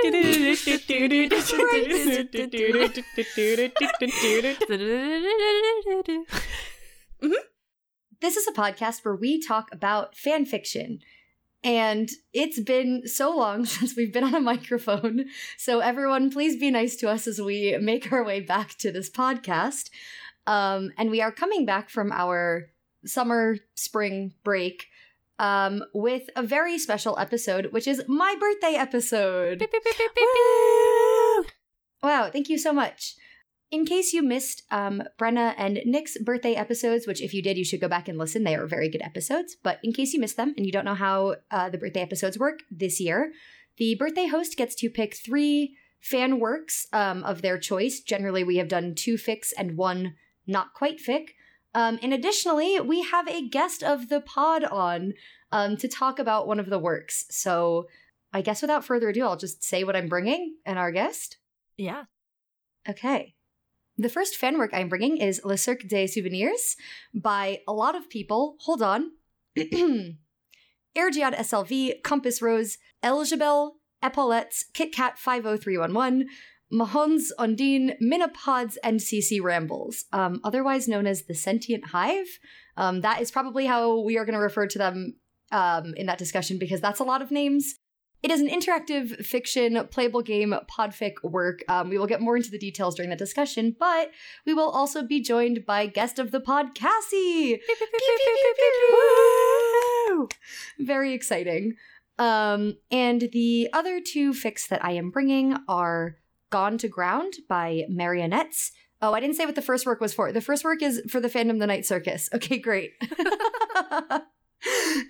Clique. This is a podcast where we talk about fan fiction. And it's been so long since we've been on a microphone. So, everyone, please be nice to us as we make our way back to this podcast. Um, and we are coming back from our summer spring break um, with a very special episode, which is my birthday episode. Wow, thank you so much. In case you missed um, Brenna and Nick's birthday episodes, which if you did, you should go back and listen. They are very good episodes. But in case you missed them and you don't know how uh, the birthday episodes work this year, the birthday host gets to pick three fan works um, of their choice. Generally, we have done two fics and one not quite fic. Um, and additionally, we have a guest of the pod on um, to talk about one of the works. So I guess without further ado, I'll just say what I'm bringing and our guest. Yeah. Okay. The first fan work I'm bringing is Le Cirque des Souvenirs by a lot of people. Hold on. Ergiad SLV, Compass Rose, Ellejabell, Epaulettes, Kit Kat 50311, Mahons Ondine, Minnapods, and Sisi Rambles, um, otherwise known as the Sentient Hive. Um, that is probably how we are going to refer to them um, in that discussion because that's a lot of names. It is an interactive fiction playable game podfic work. Um, we will get more into the details during the discussion, but we will also be joined by guest of the pod, Cassie. Very exciting. Um, and the other two fics that I am bringing are Gone to Ground by Merionettes. Oh, I didn't say what the first work was for. The first work is for the fandom The Night Circus. Okay, great.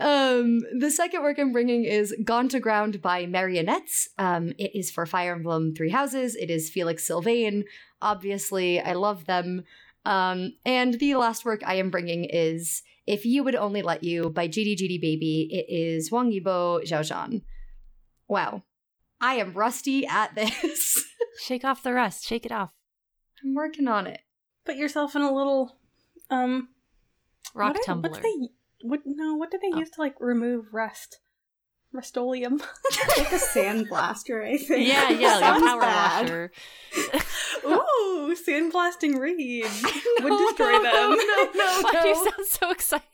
um, the second work I'm bringing is Gone to Ground by Merionettes. Um, it is for Fire Emblem Three Houses. It is Felix Sylvain. Obviously, I love them. Um, and the last work I am bringing is If You Would Only Let You by GD GD Baby. It is Wang Yibo Xiao Zhan. Wow. I am rusty at this. Shake off the rust. Shake it off. I'm working on it. Put yourself in a little um Rock what are- tumbler. What's they what no, what do they Oh. use to like remove rust? Rust-Oleum. like a sandblaster, I think. Yeah, yeah, like a power bad. washer. Ooh, sandblasting Reid would No, destroy no, them. no, no, Why do you sound so excited?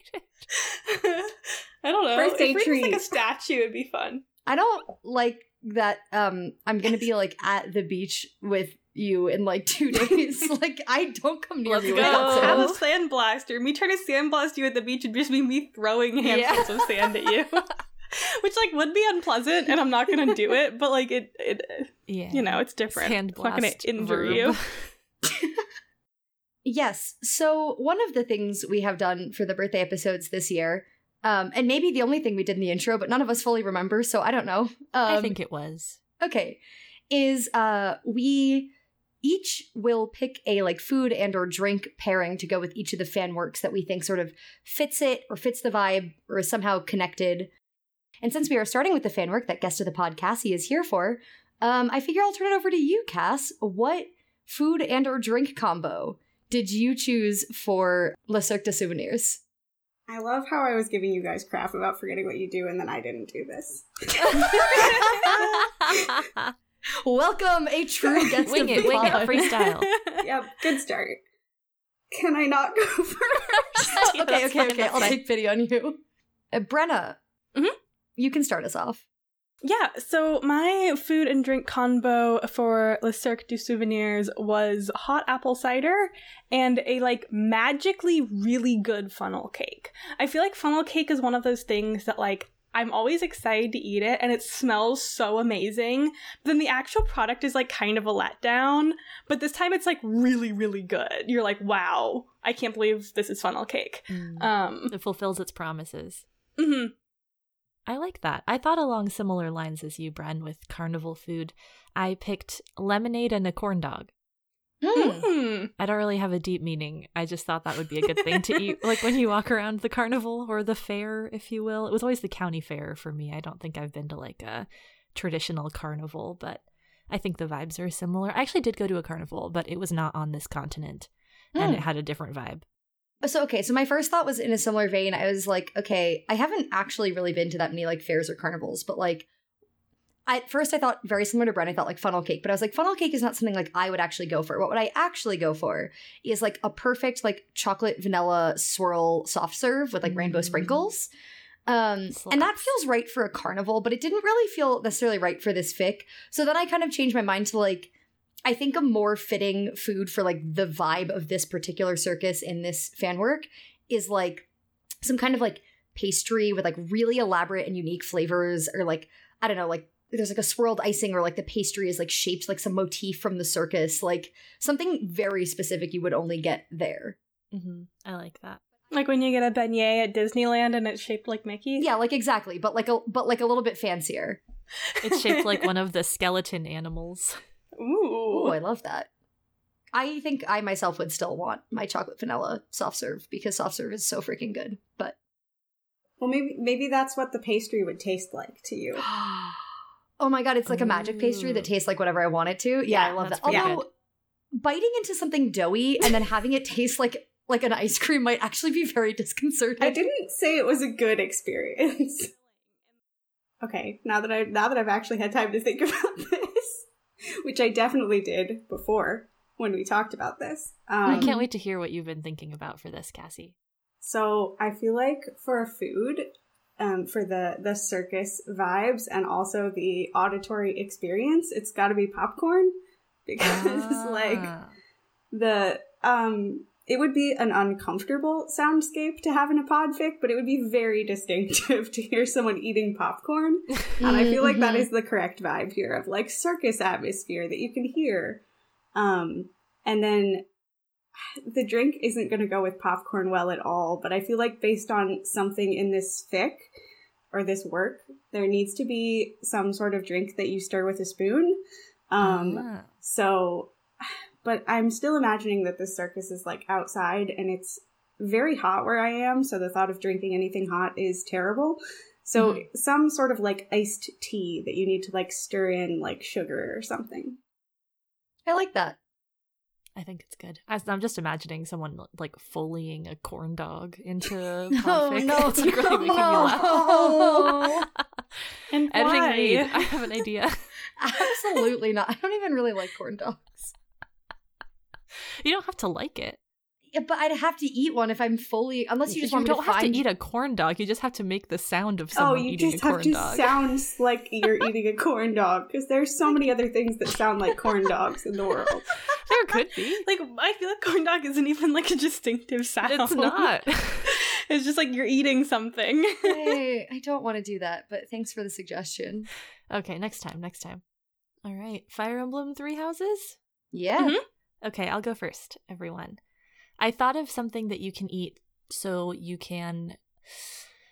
I don't know. Birthday if Reid was like a statue, it'd be fun. I don't like that um I'm gonna be like at the beach with you in like two days. like I don't come near Let's you go. without Let's have sand. a sandblaster. Me trying to sandblast you at the beach would just be me throwing handfuls of sand at you. Which like would be unpleasant and I'm not gonna do it, but like it it Yeah. you know, it's different. Sand it's not gonna injure verb. you. Yes. So one of the things we have done for the birthday episodes this year, um, and maybe the only thing we did in the intro, but none of us fully remember, so I don't know. Um, I think it was. okay is uh we each will pick a like food and or drink pairing to go with each of the fan works that we think sort of fits it or fits the vibe or is somehow connected and since we are starting with the fan work that guest of the pod cassie is here for um i figure i'll turn it over to you cass what food and or drink combo did you choose for le cirque de souvenirs I love how I was giving you guys crap about forgetting what you do, and then I didn't do this. welcome a true guest wing of it, the wing it, pod. freestyle. yep, good start. Can I not go first? Okay, okay, okay. that's I'll take pity on you. Uh, Brenna, Mhm. you can start us off. Yeah, so my food and drink combo for Le Cirque du Souvenirs was hot apple cider and a like magically really good funnel cake. I feel like funnel cake is one of those things that like I'm always excited to eat it and it smells so amazing. But then the actual product is like kind of a letdown, but this time it's like really really good. You're like, "Wow, I can't believe this is funnel cake." Mm. Um it fulfills its promises. mhm. I like that. I thought along similar lines as you, Bren, with carnival food. I picked lemonade and a corn dog. Hmm. Mm. I don't really have a deep meaning. I just thought that would be a good thing to eat, like when you walk around the carnival or the fair, if you will. It was always the county fair for me. I don't think I've been to like a traditional carnival, but I think the vibes are similar. I actually did go to a carnival, but it was not on this continent, and Hmm. it had a different vibe. So okay, so my first thought was in a similar vein. I was like, okay, I haven't actually really been to that many like fairs or carnivals, but like at first I thought very similar to Bren, I thought like funnel cake, but I was like, funnel cake is not something like I would actually go for. What would I actually go for is like a perfect like chocolate vanilla swirl soft serve with like rainbow Mm. sprinkles. Um, and that feels right for a carnival, but it didn't really feel necessarily right for this fic. So then I kind of changed my mind to like, I think a more fitting food for like the vibe of this particular circus in this fan work is like some kind of like pastry with like really elaborate and unique flavors, or like, I don't know, like there's like a swirled icing, or like the pastry is like shaped like some motif from the circus, like something very specific you would only get there. hmm I like that. Like when you get a beignet at Disneyland and it's shaped like Mickey. Yeah, like exactly, but like a but like a little bit fancier. It's shaped like one of the skeleton animals. Ooh. Oh, I love that. I think I myself would still want my chocolate vanilla soft serve because soft serve is so freaking good. But Well, maybe maybe that's what the pastry would taste like to you. oh my god, it's like a magic pastry that tastes like whatever I want it to. Yeah, Yeah, I love that. Although biting into something doughy and then having it taste like like an ice cream might actually be very disconcerting. I didn't say it was a good experience. okay, now that I now that I've actually had time to think about this, which I definitely did before when we talked about this. Um, I can't wait to hear what you've been thinking about for this, Cassie. So I feel like for a food, um, for the the circus vibes and also the auditory experience, it's got to be popcorn because like Ah. the um it would be an uncomfortable soundscape to have in a podfic, but it would be very distinctive to hear someone eating popcorn. And I feel like that Mhm. the correct vibe here of like circus atmosphere that you can hear. Um, and then the drink isn't going to go with popcorn well at all, but I feel like based on something in this fic or this work, there needs to be some sort of drink that you stir with a spoon. Um, Ah. so, but I'm still imagining that this circus is like outside and it's very hot where I am. So the thought of drinking anything hot is terrible. So mm-hmm. some sort of like iced tea that you need to like stir in like sugar or something. I like that. I think it's good. As I'm just imagining someone like foleying a corn dog into a No, podfic. no, it's like really no, making me no. laugh. And Editing why? lead. I have an idea. Absolutely not. I don't even really like corn dogs. You don't have to like it. Yeah, but I'd have to eat one if I'm fully unless you just you want me don't to have find to eat a corn dog. You just have to make the sound of Oh, someone you eating just a have corn to dog. sound like you're eating a corn dog because there's so many other things that sound like corn dogs in the world. there could be. Like I feel like corn dog isn't even like a distinctive sound. It's not. it's just like you're eating something. I, I don't want to do that, but thanks for the suggestion. okay, next time. Next time. All right. Fire Emblem Three Houses. Yeah. Mhm. Okay, I'll go first, everyone. I thought of something that you can eat so you can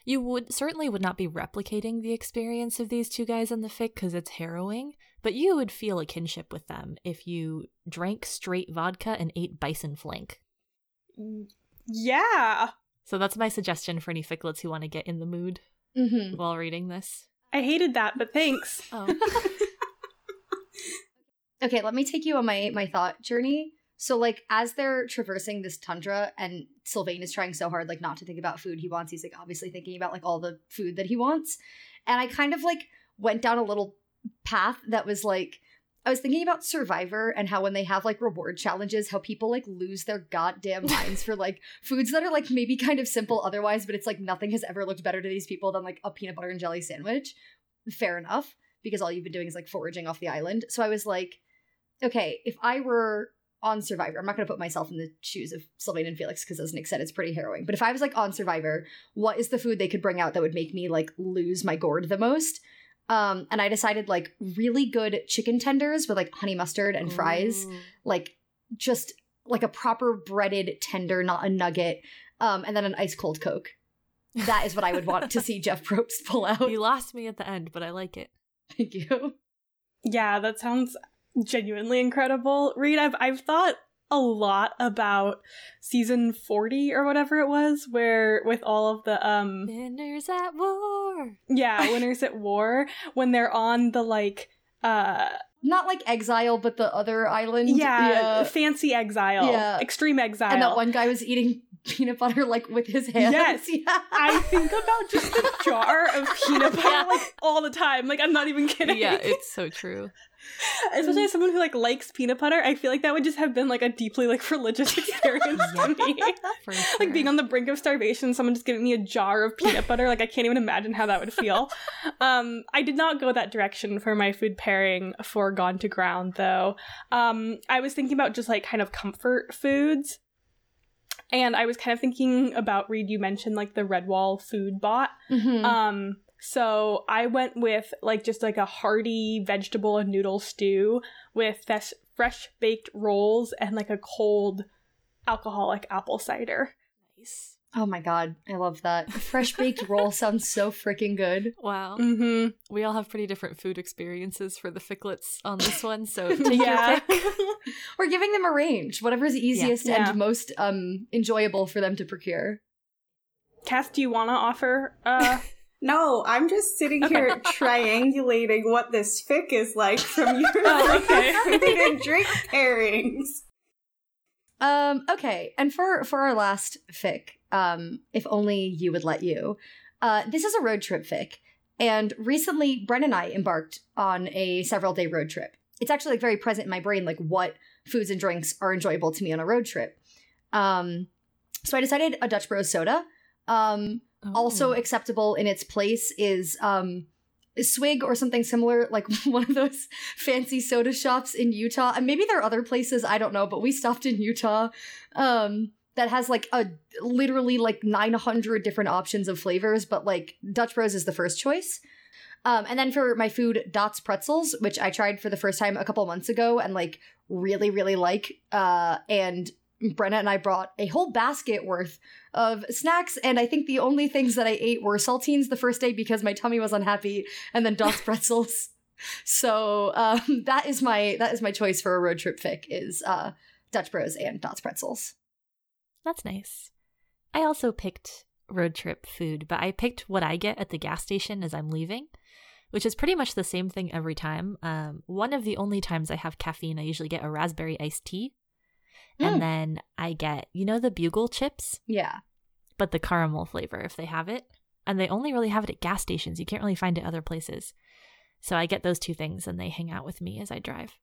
you would certainly would not be replicating the experience of these two guys in the fic because it's harrowing, but you would feel a kinship with them if you drank straight vodka and ate bison flank. yeah. So that's my suggestion for any ficlets who want to get in the mood Mm-hmm. while reading this. I hated that, but thanks. Oh. Okay, let me take you on my my thought journey. So like as they're traversing this tundra and Sylvain is trying so hard like not to think about food he wants, he's like obviously thinking about like all the food that he wants. And I kind of like went down a little path that was like I was thinking about Survivor and how when they have like reward challenges, how people like lose their goddamn minds for like foods that are like maybe kind of simple otherwise, but it's like nothing has ever looked better to these people than like a peanut butter and jelly sandwich. Fair enough, because all you've been doing is like foraging off the island. So I was like, okay, if I were on Survivor, I'm not going to put myself in the shoes of Sylvain and Felix because, as Nick said, it's pretty harrowing. But if I was like on Survivor, what is the food they could bring out that would make me like lose my gourd the most? Um, and I decided like really good chicken tenders with like honey mustard and fries, Ooh. like just like a proper breaded tender, not a nugget, um, and then an ice cold Coke. That is what I would want to see Jeff Probst pull out. You lost me at the end, but I like it. Thank you. Yeah, that sounds genuinely incredible. Reid, I've I've thought a lot about season 40 or whatever it was where with all of the um Winners at war. yeah, winners at war when they're on the like uh Not like exile, but the other island. yeah, fancy exile, Yeah. extreme exile. And that one guy was eating peanut butter like with his hands. Yes. Yeah. I think about just the jar of peanut butter Yeah. like all the time. Like I'm not even kidding. Yeah, it's so true. Especially as someone who like likes peanut butter, I feel like that would just have been like a deeply like religious experience to me. For Like being on the brink of starvation, someone just giving me a jar of peanut butter, like I can't even imagine how that would feel. Um, I did not go that direction for my food pairing for Gone to Ground though. Um, I was thinking about just like kind of comfort foods. And I was kind of thinking about Reid, you mentioned like the Redwall food bot. Mhm. Um, so I went with like just like a hearty vegetable and noodle stew with fresh, fresh baked rolls and like a cold alcoholic apple cider. Nice. oh my god, I love that. Fresh baked roll sounds so freaking good. Wow. Mm-hmm. We all have pretty different food experiences for the ficlets on this one, so take Yeah. your pick. We're giving them a range, whatever's easiest Yeah. and most um enjoyable for them to procure. Cass, do you want to offer? Uh, No, I'm just sitting here triangulating what this fic is like from your Oh, okay. and drink pairings. Um, okay, and for for our last fic, um, if only you would let you. Uh, this is a road trip fic, and recently Bren and I embarked on a several day road trip. It's actually like very present in my brain, like what foods and drinks are enjoyable to me on a road trip. Um, so I decided a Dutch Bros soda. Um, also Oh. acceptable in its place is um swig or something similar like one of those fancy soda shops in utah and maybe there are other places i don't know but we stopped in utah um that has like a literally like 900 different options of flavors but like dutch bros is the first choice um, and then for my food, Dots pretzels, which I tried for the first time a couple months ago and like really, really like. Uh, and Brenna and I brought a whole basket worth of snacks, and I think the only things that I ate were saltines the first day because my tummy was unhappy, and then Dots pretzels. so um, that is my that is my choice for a road trip fic is uh, Dutch Bros and Dots pretzels. That's nice. I also picked road trip food, but I picked what I get at the gas station as I'm leaving, which is pretty much the same thing every time. Um, one of the only times I have caffeine, I usually get a raspberry iced tea. Mm. And then I get, you know, the bugle chips, Yeah, but the caramel flavor if they have it. And they only really have it at gas stations. You can't really find it other places. So I get those two things and they hang out with me as I drive.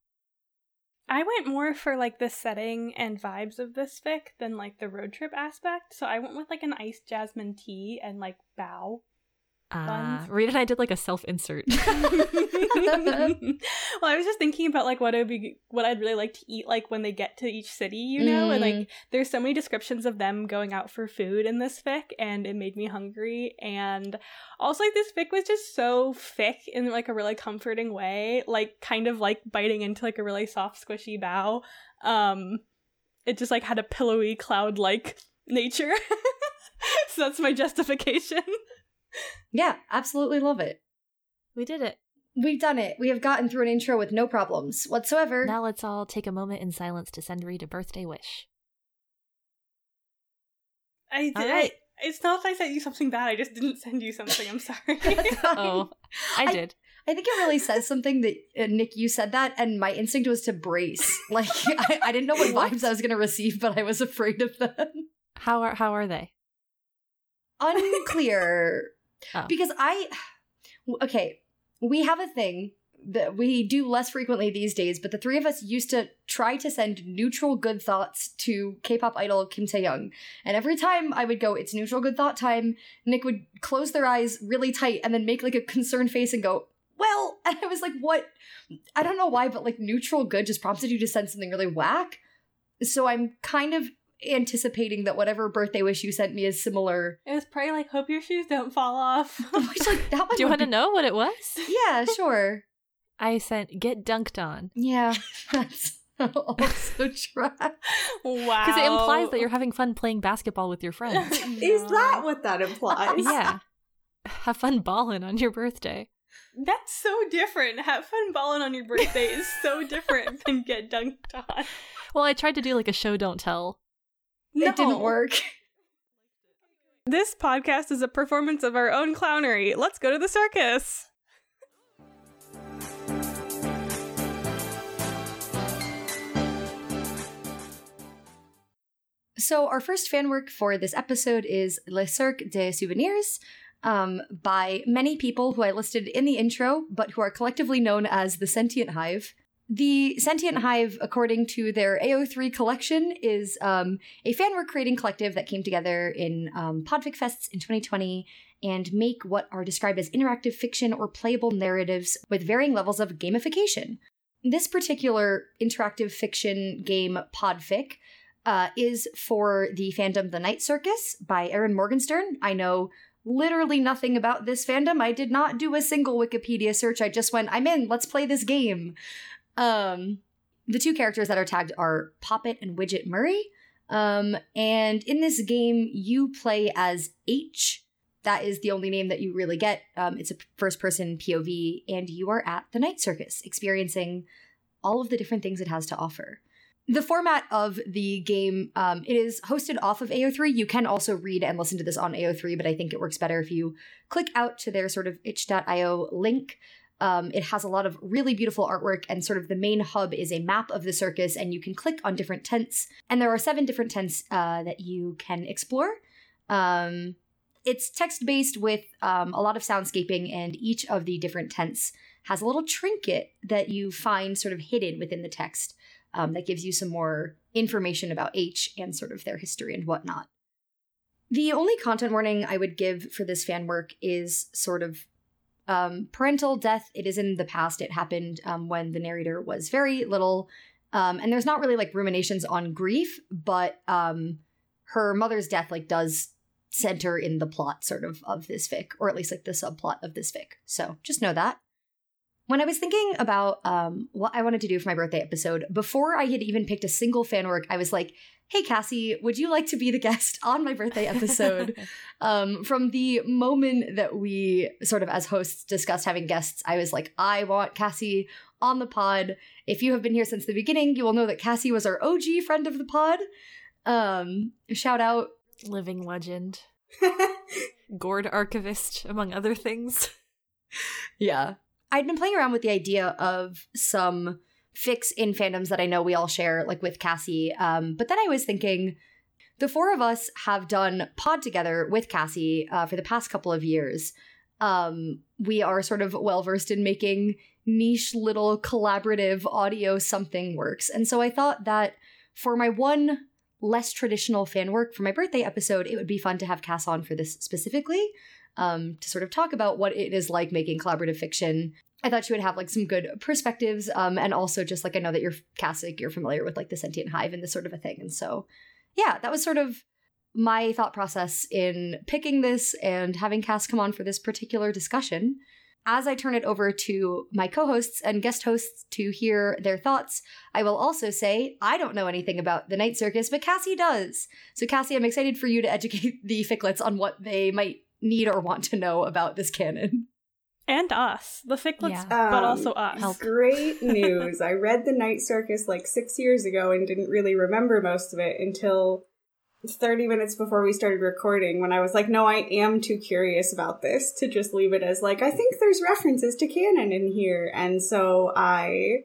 I went more for like the setting and vibes of this fic than like the road trip aspect. So I went with like an iced jasmine tea and like bao. Uh, Reid and I did like a self insert. well, I was just thinking about like what I'd be what I'd really like to eat like when they get to each city, you know, and Mm. like there's so many descriptions of them going out for food in this fic, and it made me hungry. And also, like this fic was just so thick in like a really comforting way, like kind of like biting into like a really soft, squishy bao. Um, it just like had a pillowy cloud like nature. so that's my justification. Yeah, absolutely love it. we did it. We've done it. We have gotten through an intro with no problems whatsoever. Now let's all take a moment in silence to send Reed a birthday wish. I did. All right. I, it's not that I sent you something bad. I just didn't send you something. I'm sorry. Oh, I I- did. I think it really says something that uh, Nick, you said that, and my instinct was to brace. Like I, I didn't know what What? vibes I was going to receive, but I was afraid of them. How are how are they? Unclear, Oh. because I okay. We have a thing that we do less frequently these days, but the three of us used to try to send neutral good thoughts to K-pop idol Kim Tae Young, and every time I would go, "It's neutral good thought time," Nick would close their eyes really tight and then make like a concerned face and go, "Well," and I was like, "What?" I don't know why, but like neutral good just prompted you to send something really whack. So I'm kind of anticipating that whatever birthday wish you sent me is similar. it was probably like, hope your shoes don't fall off. Which like that one. Do you would want to be- know what it was? Yeah, sure. I sent get dunked on Yeah, that's also true. wow. because it implies that you're having fun playing basketball with your friends. Is that what that implies? yeah, have fun balling on your birthday. That's so different. Have fun balling on your birthday is so different than get dunked on. Well, I tried to do like a show don't tell. It didn't work. This podcast is a performance of our own clownery. Let's go to the circus. So, our first fan work for this episode is Le Cirque des Souvenirs um, by many people who I listed in the intro, but who are collectively known as the Sentient Hive. The Sentient Hive, according to their AO3 collection, is um, a fan work creating collective that came together in um, Podfic Fests in 2020 and make what are described as interactive fiction or playable narratives with varying levels of gamification. This particular interactive fiction game, Podfic, uh, is for the fandom The Night Circus by Erin Morgenstern. I know literally nothing about this fandom. I did not do a single Wikipedia search. I just went, I'm in, let's play this game. Um, the two characters that are tagged are Poppet and Widget Murray. Um, and in this game, you play as H. That is the only name that you really get. Um, it's a first person POV, and you are at the night circus, experiencing all of the different things it has to offer. The format of the game, um, it is hosted off of AO3. You can also read and listen to this on AO3, but I think it works better if you click out to their sort of itch.io link. Um, it has a lot of really beautiful artwork, and sort of the main hub is a map of the circus, and you can click on different tents. And there are seven different tents uh, that you can explore. Um, it's text based with um, a lot of soundscaping, and each of the different tents has a little trinket that you find sort of hidden within the text um, that gives you some more information about H and sort of their history and whatnot. The only content warning I would give for this fan work is sort of um, parental death. It is in the past. It happened um, when the narrator was very little. Um, and there's not really like ruminations on grief, but um, her mother's death like does center in the plot sort of of this fic, or at least like the subplot of this fic. So just know that. When I was thinking about um, what I wanted to do for my birthday episode, before I had even picked a single fan work, I was like, hey, Cassie, would you like to be the guest on my birthday episode? um, from the moment that we sort of, as hosts, discussed having guests, I was like, I want Cassie on the pod. If you have been here since the beginning, you will know that Cassie was our OG friend of the pod. Um, shout out. Living legend. Gourd archivist, among other things. Yeah. I'd been playing around with the idea of some fics in fandoms that I know we all share, like with Cassie. Um, but then I was thinking, the four of us have done pod together with Cassie uh, for the past couple of years. Um, we are sort of well versed in making niche little collaborative audio something works. And so I thought that for my one less traditional fan work for my birthday episode, it would be fun to have Cass on for this specifically um, to sort of talk about what it is like making collaborative fiction. I thought she would have like some good perspectives, um, and also just like I know that you're Cassick, you're familiar with like the sentient hive and this sort of a thing, and so yeah, that was sort of my thought process in picking this and having Cass come on for this particular discussion. As I turn it over to my co hosts and guest hosts to hear their thoughts, I will also say I don't know anything about the night circus, but Cassie does. So, Cassie, I'm excited for you to educate the ficlets on what they might need or want to know about this canon. And us, the ficlets, Yeah. but Um, also us. Great news. I read The Night Circus like six years ago and didn't really remember most of it until 30 minutes before we started recording when I was like, no, I am too curious about this to just leave it as like, I think there's references to canon in here. And so I,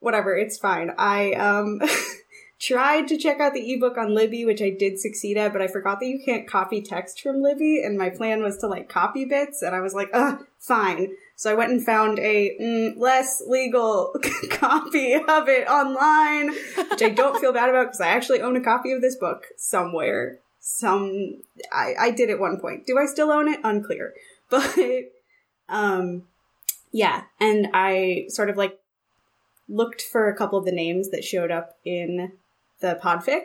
whatever, it's fine. I, um, tried to check out the ebook on Libby, which I did succeed at, but I forgot that you can't copy text from Libby, and my plan was to like copy bits, and I was like, ugh, fine. So I went and found a mm, less legal copy of it online, which I don't feel bad about because I actually own a copy of this book somewhere. Some I, I did at one point. Do I still own it? Unclear. But um yeah, and I sort of like looked for a couple of the names that showed up in the podfic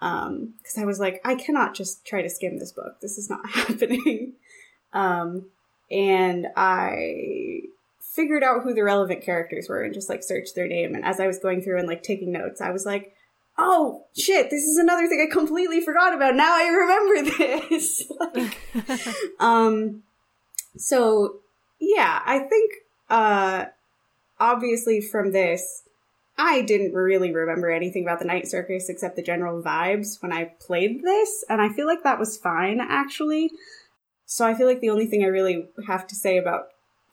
um because i was like i cannot just try to skim this book. This is not happening. Um and i figured out who the relevant characters were and just like searched their name. And as i was going through and like taking notes i was like oh shit this is another thing i completely forgot about. Now i remember this. Like, um so yeah i think uh obviously from this I didn't really remember anything about the Night Circus except the general vibes when I played this, and I feel like that was fine actually. So I feel like the only thing I really have to say about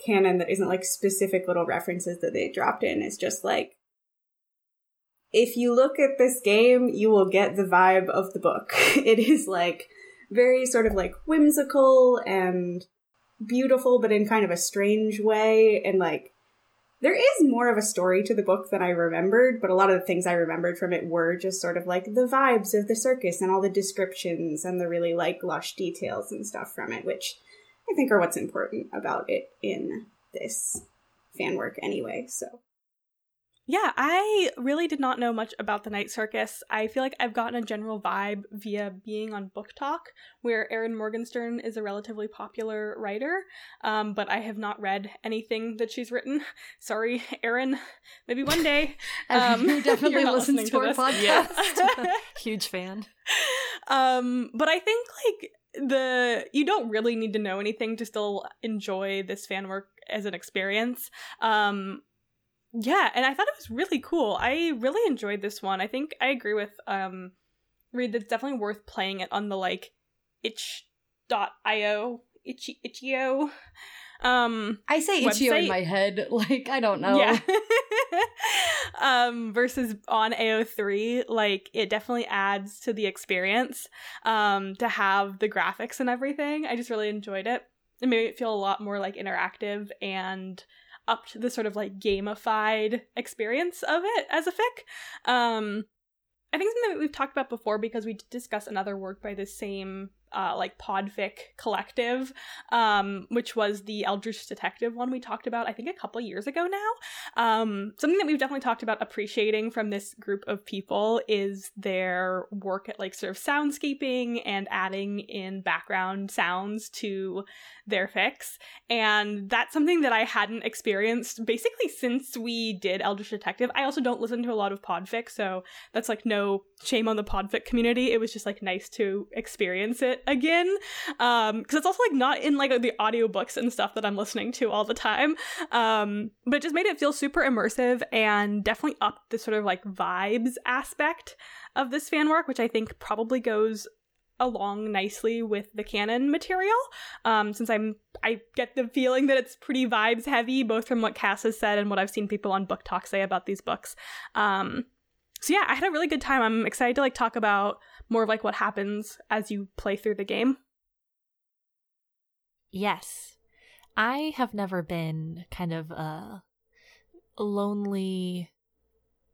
canon that isn't like specific little references that they dropped in is just like if you look at this game, you will get the vibe of the book. It is like very sort of like whimsical and beautiful, but in kind of a strange way. And like, there is more of a story to the book than I remembered, but a lot of the things I remembered from it were just sort of like the vibes of the circus and all the descriptions and the really like lush details and stuff from it, which I think are what's important about it in this fan work anyway. So yeah, I really did not know much about the Night Circus. I feel like I've gotten a general vibe via being on BookTok, where Erin Morgenstern is a relatively popular writer, um, but I have not read anything that she's written. Sorry, Erin. Maybe one day. Um, who definitely listens to, to our podcast. Yeah. Huge fan. Um, but I think like the you don't really need to know anything to still enjoy this fan work as an experience. Um, yeah, and I thought it was really cool. I really enjoyed this one. I think I agree with um Reid that's definitely worth playing it on the like itch.io itchy itch.io um I say itch.io in my head like I don't know. Yeah. um versus on AO3 like it definitely adds to the experience um to have the graphics and everything. I just really enjoyed it. It made it feel a lot more like interactive and up to the sort of like gamified experience of it as a fic. Um, I think something that we've talked about before because we discussed another work by the same uh, like podfic collective, um, which was the Eldritch Detective one we talked about, I think, a couple years ago now. Um, something that we've definitely talked about appreciating from this group of people is their work at like sort of soundscaping and adding in background sounds to their fics. And that's something that I hadn't experienced basically since we did Eldritch Detective. I also don't listen to a lot of podfic, so that's like no shame on the podfic community. It was just like nice to experience it again. Um, because it's also like not in like the audiobooks and stuff that I'm listening to all the time. Um, but it just made it feel super immersive and definitely up the sort of like vibes aspect of this fan work, which I think probably goes along nicely with the canon material. Um, since I'm, I get the feeling that it's pretty vibes heavy, both from what Cass has said and what I've seen people on BookTok say about these books. Um, so yeah, I had a really good time. I'm excited to like talk about more of like what happens as you play through the game. Yes. I have never been kind of a lonely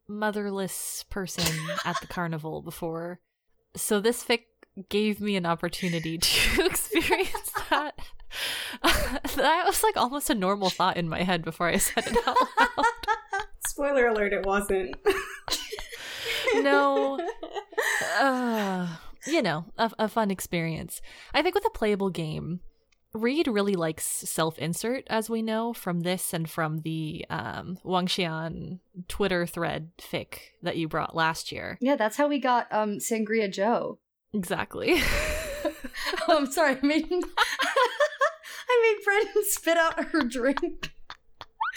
motherless person at the carnival before. So this fic gave me an opportunity to experience that. that was like almost a normal thought in my head before I said it out loud. Spoiler alert, it wasn't. no. Uh, you know, a, a fun experience. I think with a playable game, Reid really likes self insert, as we know from this and from the um, Wang Xian Twitter thread fic that you brought last year. Yeah, that's how we got um, Sangria Joe. Exactly. oh, I'm sorry. I made I made Brenna spit out her drink.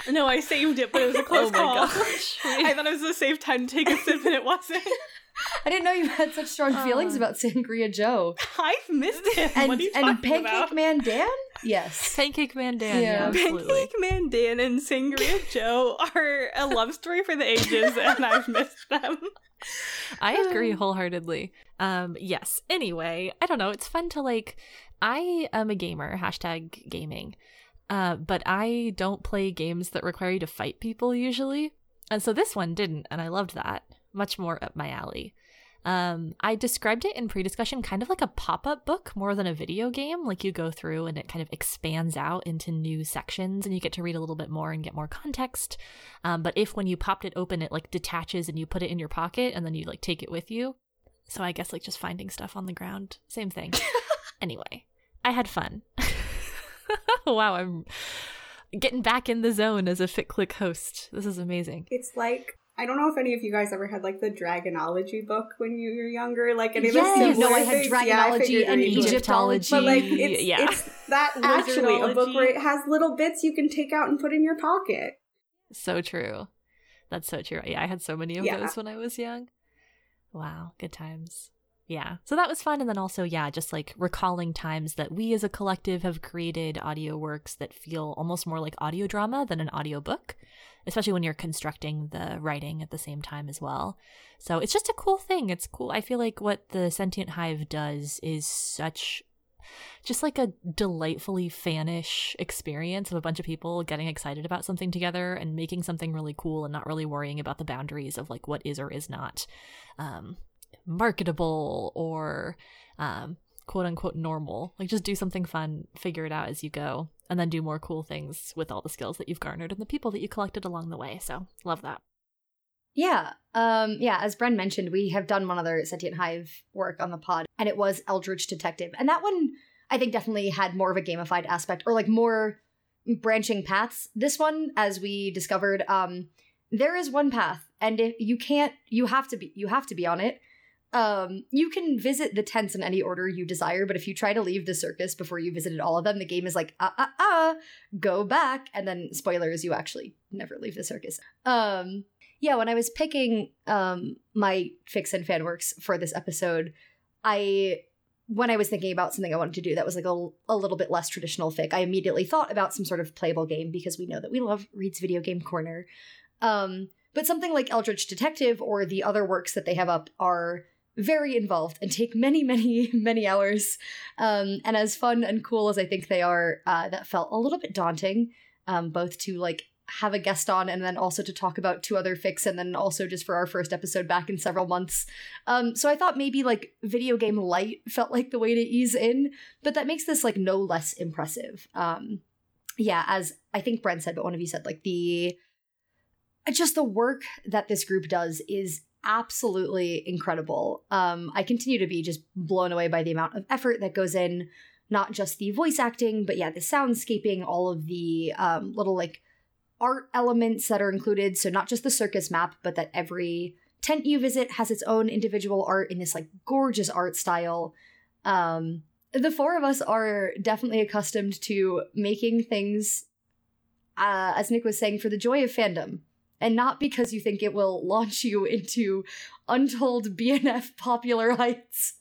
No, I saved it, but it was a oh close oh call. Gosh. I thought it was a safe time to take a sip, and it wasn't. I didn't know you had such strong uh, feelings about Sangria Joe. I've missed it. And, and Pancake about? Man Dan? Yes. Pancake Man Dan, yeah. yeah. Pancake Man Dan and Sangria Joe are a love story for the ages, and I've missed them. I agree wholeheartedly. Um, yes. Anyway, I don't know. It's fun to like. I am a gamer. Hashtag gaming. Uh, but I don't play games that require you to fight people usually. And so this one didn't, and I loved that. Much more up my alley. Um, I described it in pre discussion kind of like a pop up book more than a video game. Like you go through and it kind of expands out into new sections and you get to read a little bit more and get more context. Um, but if when you popped it open, it like detaches and you put it in your pocket and then you like take it with you. So I guess like just finding stuff on the ground, same thing. anyway, I had fun. wow, I'm getting back in the zone as a Fic Clique host. This is amazing. It's like I don't know if any of you guys ever had like the Dragonology book when you were younger, like any of the yes, no, I had Dragonology yeah, and Egyptology. But like, it's, yeah. it's that actually a book where it has little bits you can take out and put in your pocket. So true. That's so true. Yeah, I had so many of Yeah. those when I was young. Wow, good times. Yeah. So that was fun. And then also, yeah, just like recalling times that we as a collective have created audio works that feel almost more like audio drama than an audio book, especially when you're constructing the writing at the same time as well. So it's just a cool thing. It's cool. I feel like what the Sentient Hive does is such just like a delightfully fanish experience of a bunch of people getting excited about something together and making something really cool and not really worrying about the boundaries of like what is or is not um, marketable or um, quote unquote normal. Like just do something fun, figure it out as you go, and then do more cool things with all the skills that you've garnered and the people that you collected along the way. So love that. Yeah. Um, yeah, as Bren mentioned, we have done one other Sentient Hive work on the pod, and it was Eldritch Detective. And that one, I think, definitely had more of a gamified aspect or like more branching paths. This one, as we discovered, um, there is one path, and if you can't, you have to be, you have to be on it. Um, you can visit the tents in any order you desire, but if you try to leave the circus before you visited all of them, the game is like, ah, ah, ah, go back. And then, spoilers, you actually never leave the circus. Um, yeah, when I was picking um my fics and fan works for this episode, I when I was thinking about something I wanted to do that was like a, a little bit less traditional fic, I immediately thought about some sort of playable game because we know that we love Reid's Video Game Corner. Um, but something like Eldritch Detective or the other works that they have up are very involved and take many, many, many hours. Um, and as fun and cool as I think they are, uh, that felt a little bit daunting, um, both to like have a guest on and then also to talk about two other fics and then also just for our first episode back in several months. Um, so I thought maybe like video game light felt like the way to ease in, but that makes this like no less impressive. Um, yeah, as I think Bren said, but one of you said like the just the work that this group does is absolutely incredible. Um, I continue to be just blown away by the amount of effort that goes in, not just the voice acting, but yeah, the soundscaping, all of the um, little like art elements that are included. So not just the circus map, but that every tent you visit has its own individual art in this like gorgeous art style. Um, the four of us are definitely accustomed to making things, uh, as Nick was saying, for the joy of fandom and not because you think it will launch you into untold BNF popular heights.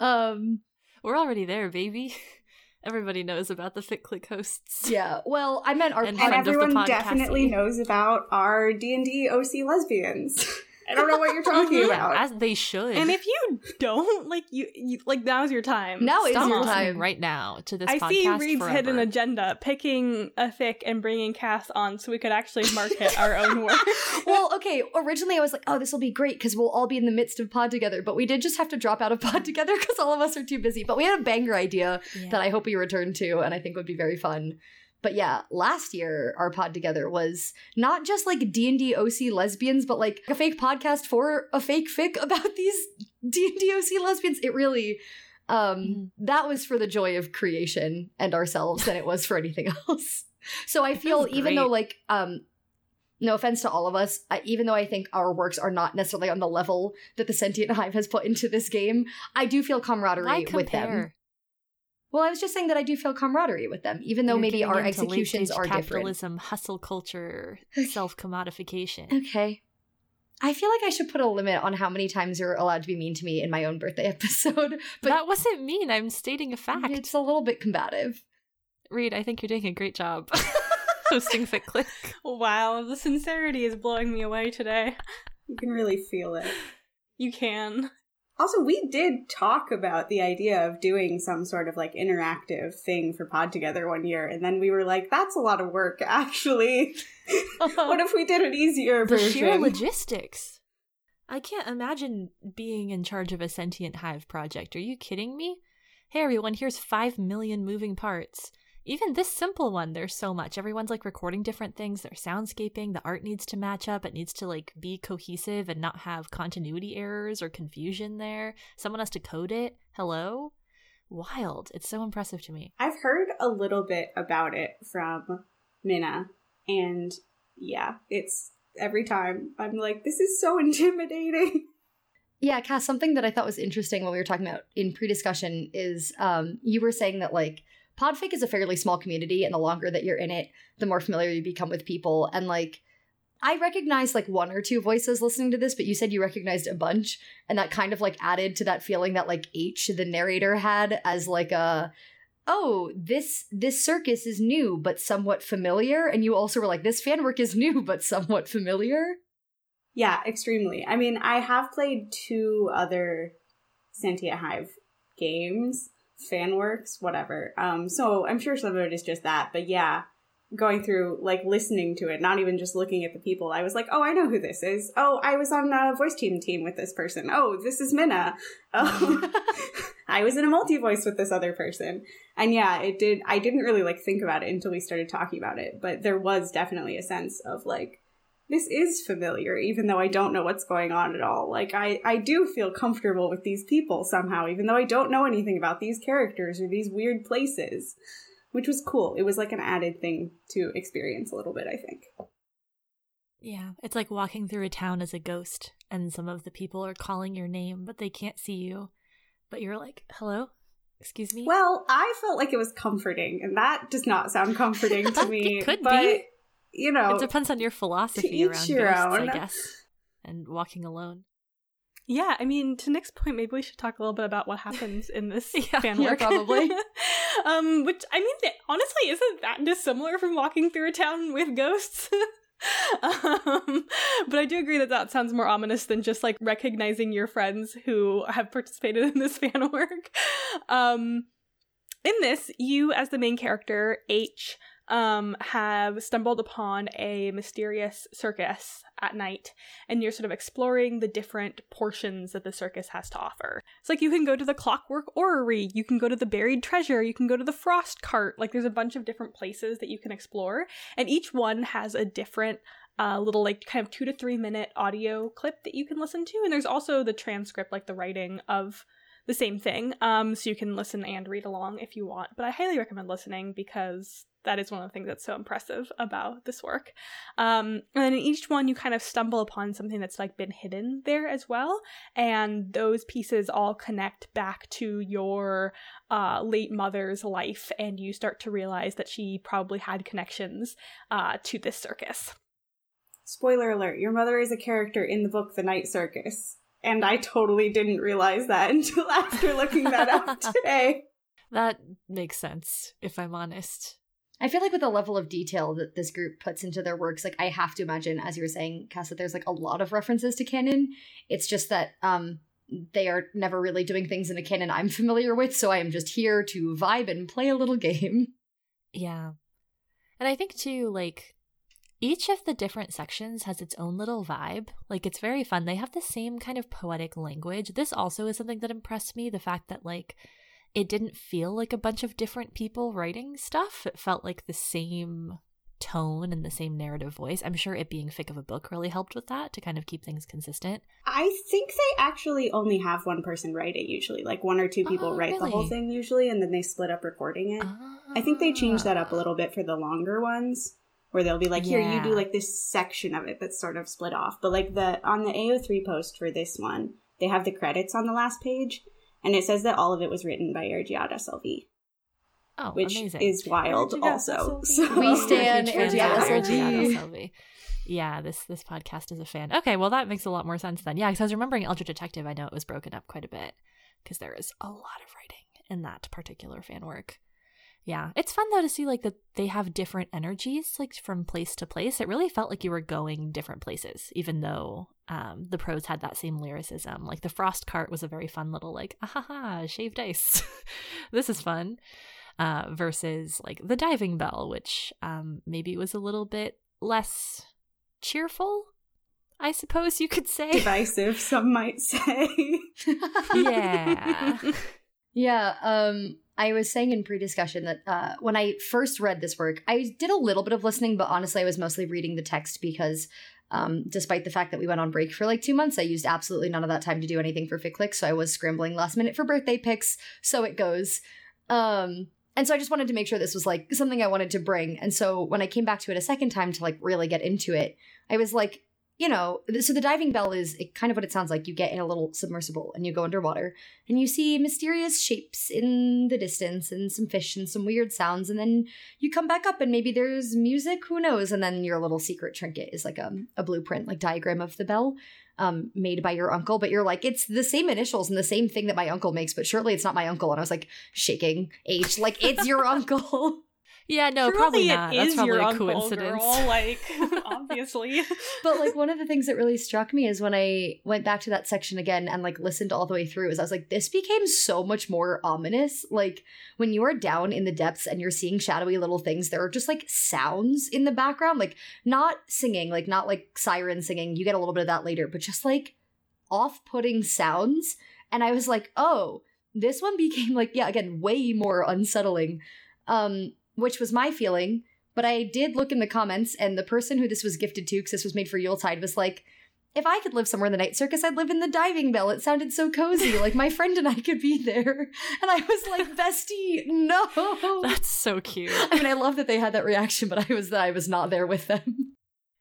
Um, We're already there, baby. Everybody knows about the Fic Clique hosts. yeah, well, I meant our And and friend of the everyone definitely knows about our D&D OC lesbians. I don't know what you're talking Yeah, about. as they should. And if you don't, like you, you like now's your time. Now is Stop your listening time. right now to this I podcast see Reid's forever. hidden agenda, picking a fic and bringing Cass on so we could actually market our own work. well, okay, originally I was like, oh, this will be great because we'll all be in the midst of pod together, but we did just have to drop out of pod together because all of us are too busy. But we had a banger idea Yeah. that I hope we return to and I think would be very fun. But yeah, last year our pod together was not just like D&D OC lesbians, but like a fake podcast for a fake fic about these D&D OC lesbians. It really um Mhm. that was for the joy of creation and ourselves than it was for anything else. So I feel even though like um no offense to all of us, I, even though I think our works are not necessarily on the level that the Sentient Hive has put into this game, I do feel camaraderie with them. Compare? Well, I was just saying that I do feel camaraderie with them, even though You're maybe our executions late-stage are different. capitalism, hustle culture, self commodification. Okay. I feel like I should put a limit on how many times you're allowed to be mean to me in my own birthday episode, but that wasn't mean. I'm stating a fact. it's a little bit combative. Reid, I think you're doing a great job hosting Fic Clique. wow, the sincerity is blowing me away today. You can really feel it. You can. Also, we did talk about the idea of doing some sort of like interactive thing for Pod Together one year, and then we were like, that's a lot of work, actually. what if we did an easier the version? sheer logistics. I can't imagine being in charge of a sentient hive project. Are you kidding me? Hey everyone, here's five million moving parts. Even this simple one, there's so much. Everyone's like recording different things, their soundscaping, the art needs to match up, it needs to like be cohesive and not have continuity errors or confusion there. Someone has to code it. Hello? Wild. It's so impressive to me. I've heard a little bit about it from Minna, and yeah, it's every time I'm like, this is so intimidating. Yeah, Cass, something that I thought was interesting when we were talking about in pre-discussion is um, you were saying that like Podfic is a fairly small community, and the longer that you're in it, the more familiar you become with people. And like I recognized like one or two voices listening to this, but you said you recognized a bunch, and that kind of like added to that feeling that like H, the narrator, had as like a oh this this circus is new but somewhat familiar and you also were like this fan work is new but somewhat familiar Yeah, extremely. I mean, I have played two other Sentient Hive games, Fanworks, whatever. Um, so I'm sure some of it is just that, but yeah, going through like listening to it, not even just looking at the people. I was like, oh, I know who this is. Oh, I was on a voice team team with this person. Oh, this is Minna. Oh, I was in a multi voice with this other person. And yeah, it did. I didn't really like think about it until we started talking about it, but there was definitely a sense of like, this is familiar, even though I don't know what's going on at all. Like, I, I do feel comfortable with these people somehow, even though I don't know anything about these characters or these weird places, which was cool. It was like an added thing to experience a little bit, I think. Yeah, it's like walking through a town as a ghost, and some of the people are calling your name, but they can't see you. But you're like, hello? Excuse me? Well, I felt like it was comforting, and that does not sound comforting to me. It could but, be. You know, it depends on your philosophy each around ghosts, own. I guess. And walking alone. Yeah, I mean, to Nick's point, maybe we should talk a little bit about what happens in this Yeah, fan yeah, work. probably. um, which I mean, th- honestly, isn't that dissimilar from walking through a town with ghosts? um, but I do agree that that sounds more ominous than just like recognizing your friends who have participated in this fan work. Um, in this, you as the main character, H, um, have stumbled upon a mysterious circus at night, and you're sort of exploring the different portions that the circus has to offer. It's like you can go to the Clockwork Orrery, you can go to the Buried Treasure, you can go to the Frost Cart. Like there's a bunch of different places that you can explore, and each one has a different uh, little like kind of two to three minute audio clip that you can listen to, and there's also the transcript, like the writing of the same thing. Um, so you can listen and read along if you want. But I highly recommend listening because that is one of the things that's so impressive about this work. Um, and in each one, you kind of stumble upon something that's like been hidden there as well, and those pieces all connect back to your uh, late mother's life, and you start to realize that she probably had connections uh, to this circus. spoiler alert, your mother is a character in the book The Night Circus. And I totally didn't realize that until after looking that up today. That makes sense, if I'm honest. I feel like with the level of detail that this group puts into their works, like I have to imagine, as you were saying, Cass, that there's like a lot of references to canon. It's just that um they are never really doing things in a canon I'm familiar with, so I am just here to vibe and play a little game. Yeah. And I think too, like, each of the different sections has its own little vibe. Like, it's very fun. They have the same kind of poetic language. This also is something that impressed me the fact that, like, it didn't feel like a bunch of different people writing stuff. It felt like the same tone and the same narrative voice. I'm sure it being thick of a book really helped with that to kind of keep things consistent. I think they actually only have one person write it usually. Like one or two people Oh, write the whole thing usually, and then they split up recording it. I think they changed that up a ah. little bit for the longer ones, where they'll be like, "Here, you do like this section of it that's sort of split off." But like the on the AO3 post for this one, they have the credits on the last page, and it says that all of it was written by Airgiod SLV, Oh, which amazing. is wild. Airgiod Also, so We stan Huge fans of Airgiod Airgiod SLV. SLV. Yeah, this this podcast is a fan. Okay, well that makes a lot more sense then. Yeah, because I was remembering Eldritch Detective. I know it was broken up quite a bit because there is a lot of writing in that particular fan work. Yeah, it's fun though to see like that they have different energies like from place to place. It really felt like you were going different places, even though um, the prose had that same lyricism. Like the frost cart was a very fun little like ah ha ha shaved ice. this is fun. Uh, versus like the diving bell, which um, maybe was a little bit less cheerful, I suppose you could say. divisive. Some might say. yeah. Yeah, um, I was saying in pre-discussion that uh, when I first read this work, I did a little bit of listening, but honestly, I was mostly reading the text because, um, despite the fact that we went on break for like two months, I used absolutely none of that time to do anything for Fic Clique, so I was scrambling last minute for birthday picks. So it goes. Um, and so I just wanted to make sure this was like something I wanted to bring. And so when I came back to it a second time to like really get into it, I was like, you know, so the diving bell is kind of what it sounds like. You get in a little submersible and you go underwater and you see mysterious shapes in the distance and some fish and some weird sounds. And then you come back up and maybe there's music, who knows? And then your little secret trinket is like a, a blueprint, like diagram of the bell um, made by your uncle. But you're like, it's the same initials and the same thing that my uncle makes, but surely it's not my uncle. And I was like, shaking H, like, it's your uncle. Yeah, no, Truly probably it not. is That's probably your a uncle, coincidence. girl, like obviously. but like one of the things that really struck me is when I went back to that section again and like listened all the way through is I was like, this became so much more ominous. Like when you are down in the depths and you're seeing shadowy little things, there are just like sounds in the background, like not singing, like not like siren singing. You get a little bit of that later, but just like off-putting sounds. And I was like, oh, this one became like, yeah, again, way more unsettling. Um, which was my feeling. But I did look in the comments, and the person who this was gifted to, because this was made for Yuletide, was like, if I could live somewhere in the night circus, I'd live in the diving bell. It sounded so cozy. Like my friend and I could be there. And I was like, bestie, no. That's so cute. I mean, I love that they had that reaction, but I was I was not there with them.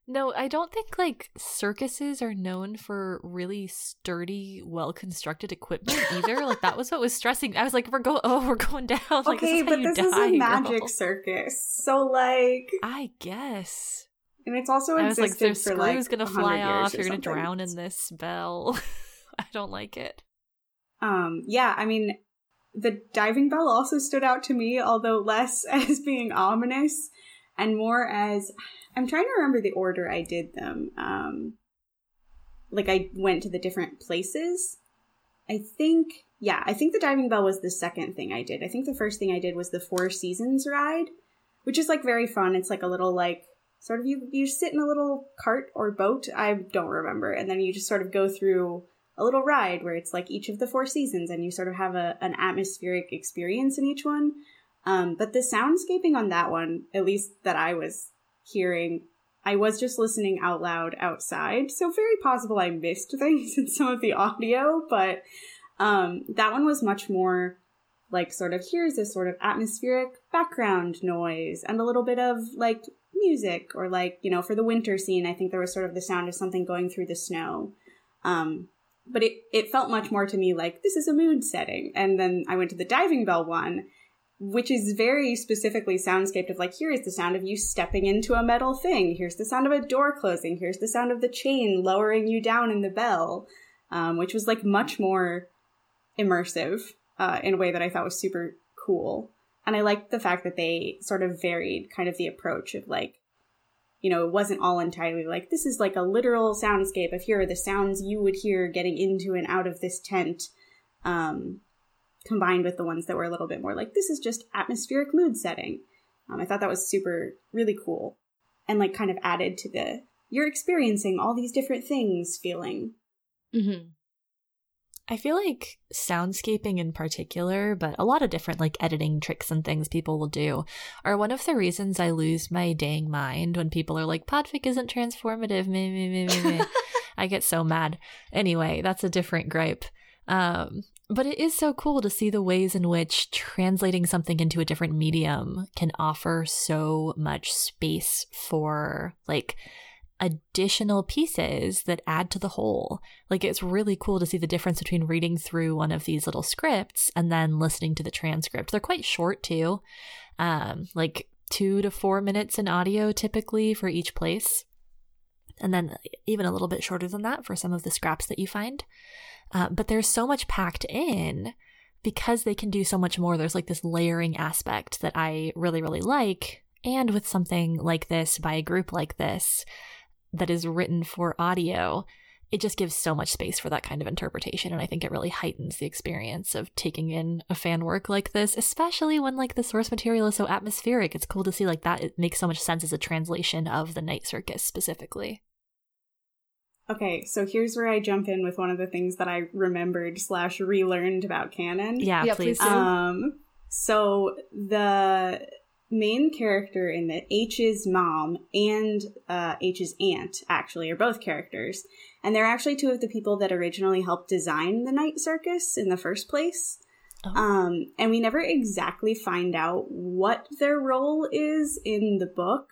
No, I don't think like circuses are known for really sturdy, well constructed equipment either. like that was what was stressing. I was like, we're going, oh, we're going down. Like, okay, this is but you this is die, a magic girl. circus, so like, I guess. and it's also I was like, there's screws like gonna fly off. You're gonna drown in this bell. I don't like it. Um, yeah, I mean, the diving bell also stood out to me, although less as being ominous and more as I'm trying to remember the order I did them. Um, like I went to the different places. I think, yeah, I think the diving bell was the second thing I did. I think the first thing I did was the Four Seasons ride, which is like very fun. It's like a little like sort of you you sit in a little cart or boat. I don't remember, and then you just sort of go through a little ride where it's like each of the four seasons and you sort of have a, an atmospheric experience in each one. Um, but the soundscaping on that one, at least that I was hearing, I was just listening out loud outside. So very possible I missed things in some of the audio, but um, that one was much more like sort of here's this sort of atmospheric background noise and a little bit of like music or like, you know, for the winter scene, I think there was sort of the sound of something going through the snow. Um, but it, it felt much more to me like this is a mood setting. And then I went to the diving bell one, which is very specifically soundscaped of like, here is the sound of you stepping into a metal thing. Here's the sound of a door closing. Here's the sound of the chain lowering you down in the bell, um, which was like much more immersive uh, in a way that I thought was super cool. And I liked the fact that they sort of varied kind of the approach of like, you know, it wasn't all entirely like this is like a literal soundscape of here are the sounds you would hear getting into and out of this tent, um, combined with the ones that were a little bit more like this is just atmospheric mood setting. Um, I thought that was super, really cool, and like kind of added to the you're experiencing all these different things feeling. Mm-hmm. I feel like soundscaping in particular, but a lot of different like editing tricks and things people will do are one of the reasons I lose my dang mind when people are like, Podfic isn't transformative. Meh, meh, meh, meh." I get so mad. Anyway, that's a different gripe. Um, but it is so cool to see the ways in which translating something into a different medium can offer so much space for like additional pieces that add to the whole. Like it's really cool to see the difference between reading through one of these little scripts and then listening to the transcript. They're quite short too. Um like 2 to 4 minutes in audio typically for each place. And then even a little bit shorter than that for some of the scraps that you find. Uh, but there's so much packed in because they can do so much more. There's like this layering aspect that I really, really like. And with something like this by a group like this that is written for audio, it just gives so much space for that kind of interpretation. And I think it really heightens the experience of taking in a fan work like this, especially when like the source material is so atmospheric. It's cool to see like that. It makes so much sense as a translation of the night circus specifically. Okay, so here's where I jump in with one of the things that I remembered slash relearned about canon. Yeah, Yeah, please. please do. Um, so the main character in the H's mom and uh, H's aunt actually are both characters, and they're actually two of the people that originally helped design the night circus in the first place. Oh. Um, and we never exactly find out what their role is in the book.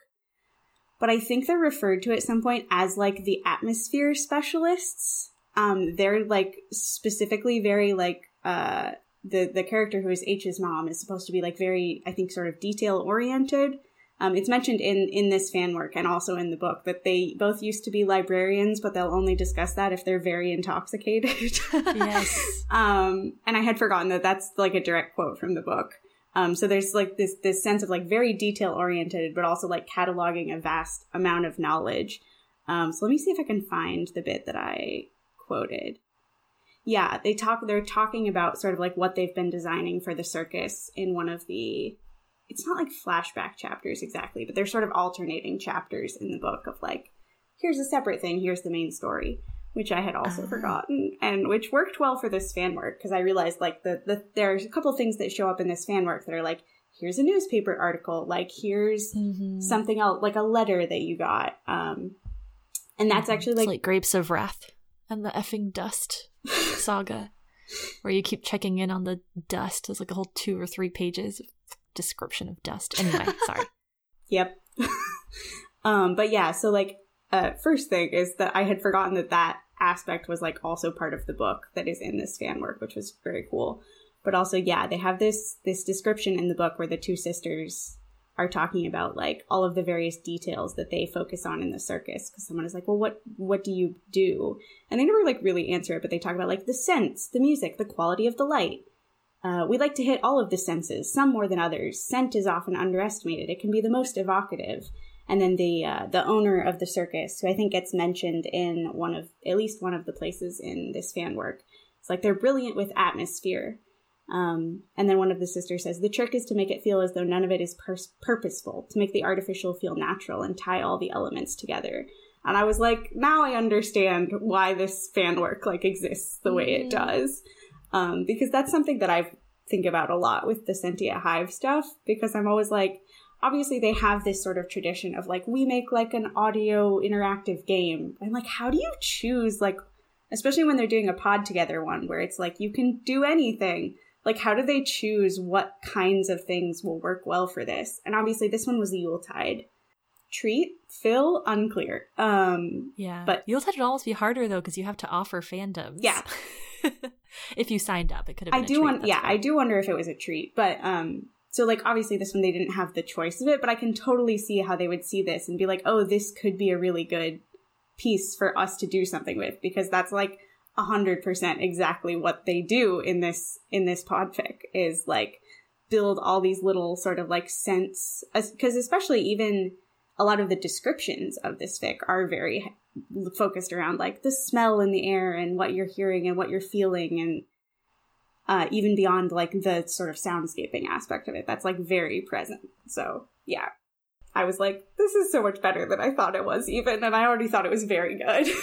But I think they're referred to at some point as like the atmosphere specialists. Um, they're like specifically very like uh the the character who is H's mom is supposed to be like very I think sort of detail oriented. Um, it's mentioned in in this fan work and also in the book that they both used to be librarians, but they'll only discuss that if they're very intoxicated. yes. Um, and I had forgotten that that's like a direct quote from the book. Um, so there's like this this sense of like very detail oriented, but also like cataloging a vast amount of knowledge. Um, so let me see if I can find the bit that I quoted. Yeah, they talk. They're talking about sort of like what they've been designing for the circus in one of the it's not like flashback chapters exactly, but they're sort of alternating chapters in the book of like, here's a separate thing, here's the main story, which I had also uh-huh. forgotten, and which worked well for this fan work because I realized like the, the there's a couple things that show up in this fan work that are like, here's a newspaper article, like here's mm-hmm. something else, like a letter that you got, um, and that's mm-hmm. actually like, like Grapes of Wrath and the effing dust saga. Where you keep checking in on the dust. There's like a whole two or three pages of description of dust. Anyway, sorry. Yep. um, but yeah, so like, uh, first thing is that I had forgotten that that aspect was like also part of the book that is in this fan work, which was very cool. But also, yeah, they have this this description in the book where the two sisters are talking about like all of the various details that they focus on in the circus because someone is like well what what do you do and they never like really answer it but they talk about like the scents the music the quality of the light uh, we like to hit all of the senses, some more than others. Scent is often underestimated. It can be the most evocative. And then the uh, the owner of the circus, who I think gets mentioned in one of at least one of the places in this fan work, it's like they're brilliant with atmosphere. Um, and then one of the sisters says the trick is to make it feel as though none of it is pers- purposeful, to make the artificial feel natural and tie all the elements together. And I was like, now I understand why this fan work like exists the way it mm. does um, because that's something that I think about a lot with the Sentient Hive stuff because I'm always like, obviously they have this sort of tradition of like we make like an audio interactive game. And like how do you choose like especially when they're doing a pod together one where it's like you can do anything like how do they choose what kinds of things will work well for this? And obviously this one was the yuletide treat. Fill unclear. Um yeah. but yuletide would almost be harder though because you have to offer fandoms. Yeah. If you signed up, it could have. Been I do want, yeah, I do wonder if it was a treat, but um, so like obviously this one they didn't have the choice of it, but I can totally see how they would see this and be like, oh, this could be a really good piece for us to do something with because that's like a hundred percent exactly what they do in this in this podfic is like build all these little sort of like sense because especially even a lot of the descriptions of this fic are very focused around like the smell in the air and what you're hearing and what you're feeling and uh, even beyond like the sort of soundscaping aspect of it that's like very present. So yeah. I was like this is so much better than i thought it was even and i already thought it was very good.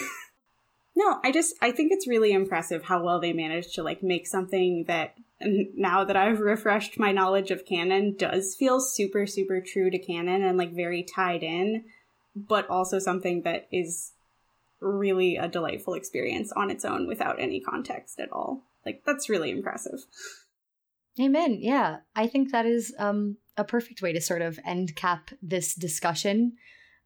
No i just i think it's really impressive how well they managed to like make something that now that i've refreshed my knowledge of canon does feel super super true to canon and like very tied in but also something that is really a delightful experience on its own without any context at all. Like that's really impressive. Amen. Yeah. I think that is um a perfect way to sort of end cap this discussion.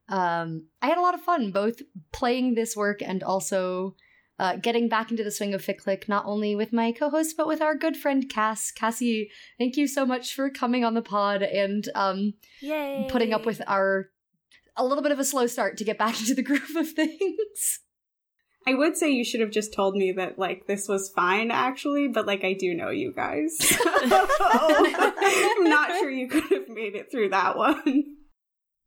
Um I had a lot of fun both playing this work and also uh, getting back into the swing of Fic Clique, not only with my co-host but with our good friend Cass. Cassie, thank you so much for coming on the pod and um, Yay. putting up with our a little bit of a slow start to get back into the groove of things. I would say you should have just told me that like this was fine actually, but like I do know you guys. I'm not sure you could have made it through that one.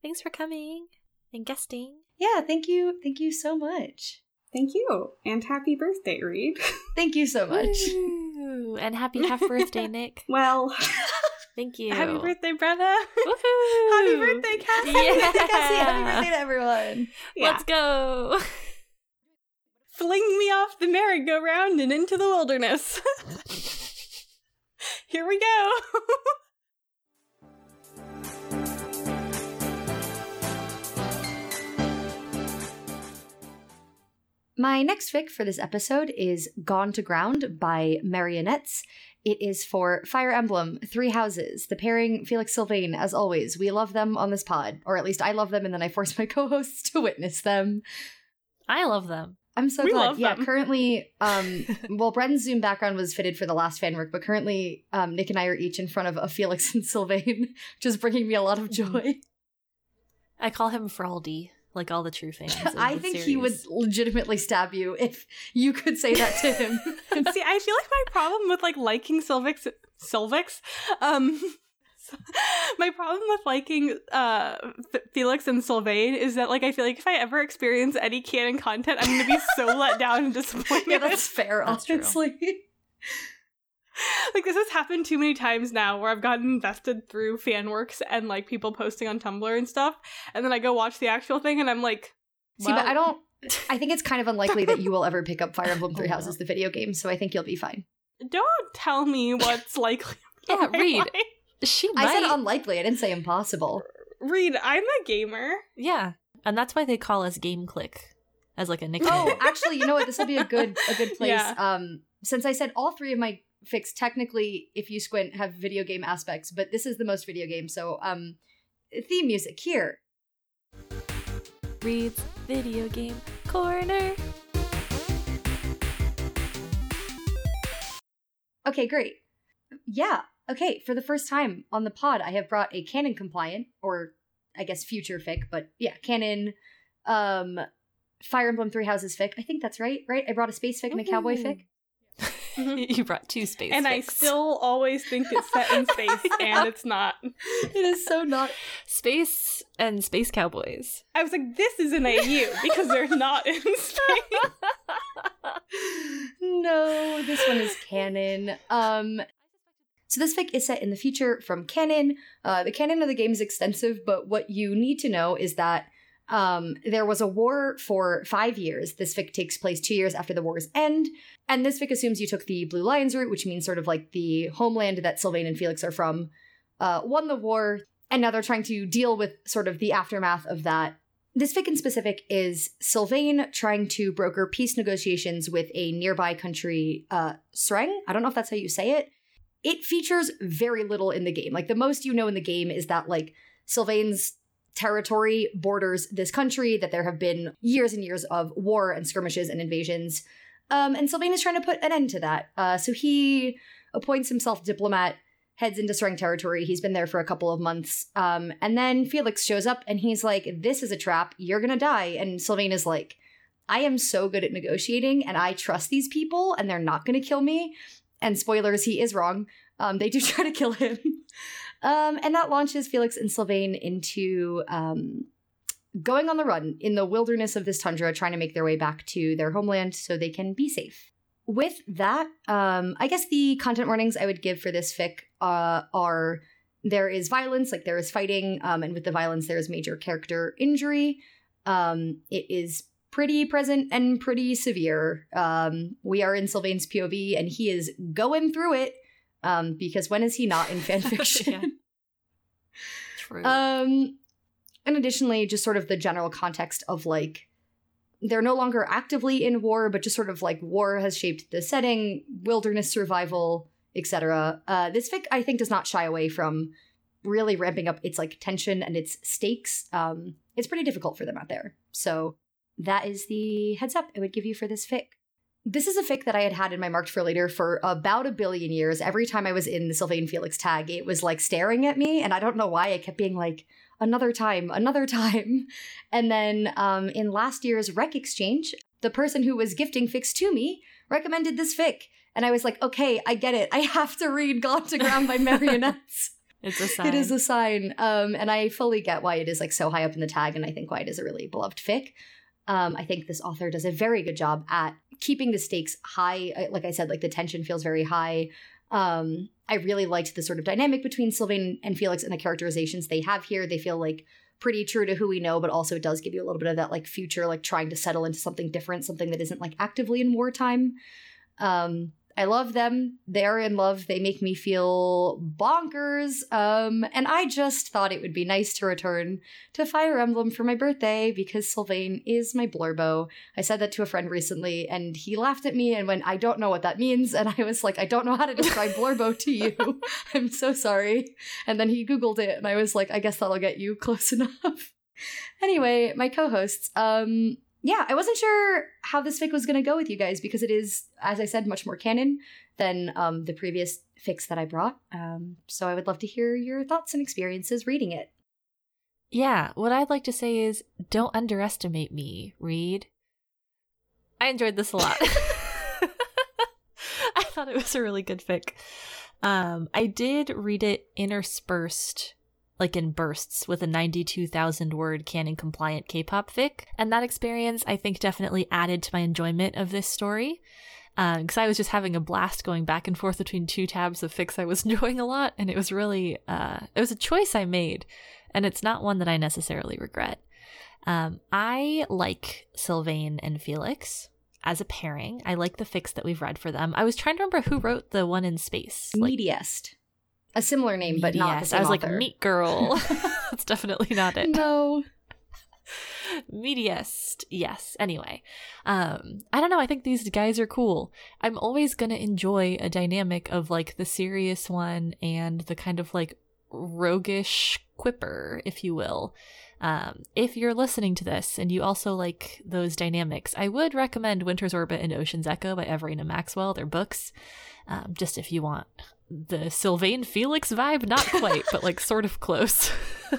Thanks for coming and guesting. Yeah, thank you. Thank you so much. Thank you. And happy birthday, Reid. Thank you so much. Ooh, and happy half birthday, Nick. well, Thank you. Happy birthday, Brenna. Woohoo! Happy birthday, Cassie. Yeah. Cassie. Happy birthday to everyone. Yeah. Let's go. Fling me off the merry-go-round and into the wilderness. Here we go. My next fic for this episode is Gone to Ground by Merionettes. It is for Fire Emblem, Three Houses, the pairing Felix Sylvain, as always. We love them on this pod, or at least I love them, and then I force my co hosts to witness them. I love them. I'm so We glad. love yeah, them. currently, um, well, Brenna's Zoom background was fitted for the last fan work, but currently, um, Nick and I are each in front of a Felix and Sylvain, which is bringing me a lot of joy. I call him Fraldy, like all the true fans. I the think he would legitimately stab you if you could say that to him. See, I feel like my problem with like liking Sylvix, Sylvix, um, my problem with liking uh F- Felix and Sylvain is that like I feel like if I ever experience any canon content, I'm gonna be so let down and disappointed. yeah, that's fair, That's honestly. like this has happened too many times now where I've gotten invested through fan works and like people posting on Tumblr and stuff, and then I go watch the actual thing and I'm like, See, but I don't. I think it's kind of unlikely that you will ever pick up Fire Emblem Three. Houses, the video game. So I think you'll be fine. Don't tell me what's likely. Yeah, Reid. Like, She might. I said unlikely. I didn't say impossible. Reid, I'm a gamer. Yeah, and that's why they call us Game Clique as like a nickname. Oh, actually, you know what? This will be a good a good place. Yeah. Um, since I said all three of my fics technically, if you squint, have video game aspects, but this is the most video game. So, um, theme music here. Reid's video game corner. Okay, great. Yeah. Okay, for the first time on the pod, I have brought a canon compliant, or I guess future fic, but yeah, canon. Um, Fire Emblem Three Houses fic. I think that's right. Right. I brought a space fic and a cowboy fic. you brought two space. and I still always think it's set in space, and it's not. It is so not. space and space cowboys. I was like, this is an AU because they're not in space. no, this one is canon. Um, so this fic is set in the future from canon. Uh, the canon of the game is extensive, but what you need to know is that um, there was a war for five years. This fic takes place two years after the war's end, and this fic assumes you took the Blue Lions route, which means sort of like the homeland that Sylvain and Felix are from, uh, won the war, and now they're trying to deal with sort of the aftermath of that this fic in specific is Sylvain trying to broker peace negotiations with a nearby country, uh, Sreng. I don't know if that's how you say it. It features very little in the game. Like the most you know in the game is that like Sylvain's territory borders this country, that there have been years and years of war and skirmishes and invasions. Um, and Sylvain is trying to put an end to that. Uh, so he appoints himself diplomat heads into Sreng territory. He's been there for a couple of months. Um, and then Felix shows up and he's like, This is a trap. You're going to die. And Sylvain is like, I am so good at negotiating and I trust these people and they're not going to kill me. And spoilers, he is wrong. Um, they do try to kill him. Um, and that launches Felix and Sylvain into um, going on the run in the wilderness of this tundra, trying to make their way back to their homeland so they can be safe. With that, um, I guess the content warnings I would give for this fic uh, are there is violence, like there is fighting, um, and with the violence, there is major character injury. Um, it is pretty present and pretty severe. Um, we are in Sylvain's POV, and he is going through it um, because when is he not in fanfiction? Yeah. True. Um, and additionally, just sort of the general context of like they're no longer actively in war, but just sort of like war has shaped the setting, wilderness survival, etc. Uh, this fic, I think, does not shy away from really ramping up its like tension and its stakes. Um, it's pretty difficult for them out there. So that is the heads up I would give you for this fic. This is a fic that I had had in my marked for later for about a billion years. Every time I was in the Sylvain Felix tag, it was like staring at me, and I don't know why. I kept being like, another time, another time. And then um, in last year's rec exchange, the person who was gifting fics to me recommended this fic. And I was like, okay, I get it. I have to read Gone to Ground by Merionettes. it's a sign. It is a sign. Um, and I fully get why it is like so high up in the tag, and I think why it is a really beloved fic. Um, I think this author does a very good job at keeping the stakes high. Like I said, like the tension feels very high. Um, I really liked the sort of dynamic between Sylvain and Felix and the characterizations they have here. They feel like pretty true to who we know, but also it does give you a little bit of that like future, like trying to settle into something different, something that isn't like actively in wartime. Um, I love them. They're in love. They make me feel bonkers. Um, and I just thought it would be nice to return to Fire Emblem for my birthday because Sylvain is my blorbo. I said that to a friend recently and he laughed at me and went, I don't know what that means. And I was like, I don't know how to describe blorbo to you. I'm so sorry. And then he Googled it and I was like, I guess that'll get you close enough. anyway, my co-hosts, um, yeah, I wasn't sure how this fic was going to go with you guys because it is, as I said, much more canon than um, the previous fics that I brought. Um, so I would love to hear your thoughts and experiences reading it. Yeah, what I'd like to say is don't underestimate me, Reid. I enjoyed this a lot. I thought it was a really good fic. Um, I did read it interspersed like in bursts with a 92,000 word canon compliant K pop fic. And that experience, I think, definitely added to my enjoyment of this story. Because um, I was just having a blast going back and forth between two tabs of fics I was enjoying a lot. And it was really, uh, it was a choice I made. And it's not one that I necessarily regret. Um, I like Sylvain and Felix as a pairing. I like the fics that we've read for them. I was trying to remember who wrote the one in space. Like, Mediest a similar name, but not yes, I was author. like Meat Girl. That's definitely not it. No. Mediest. Yes. Anyway, um, I don't know. I think these guys are cool. I'm always gonna enjoy a dynamic of like the serious one and the kind of like roguish quipper, if you will. Um, if you're listening to this and you also like those dynamics, I would recommend Winter's Orbit and Ocean's Echo by Everina Maxwell. They're books. Um, just if you want the Sylvain Felix vibe, not quite, but like sort of close.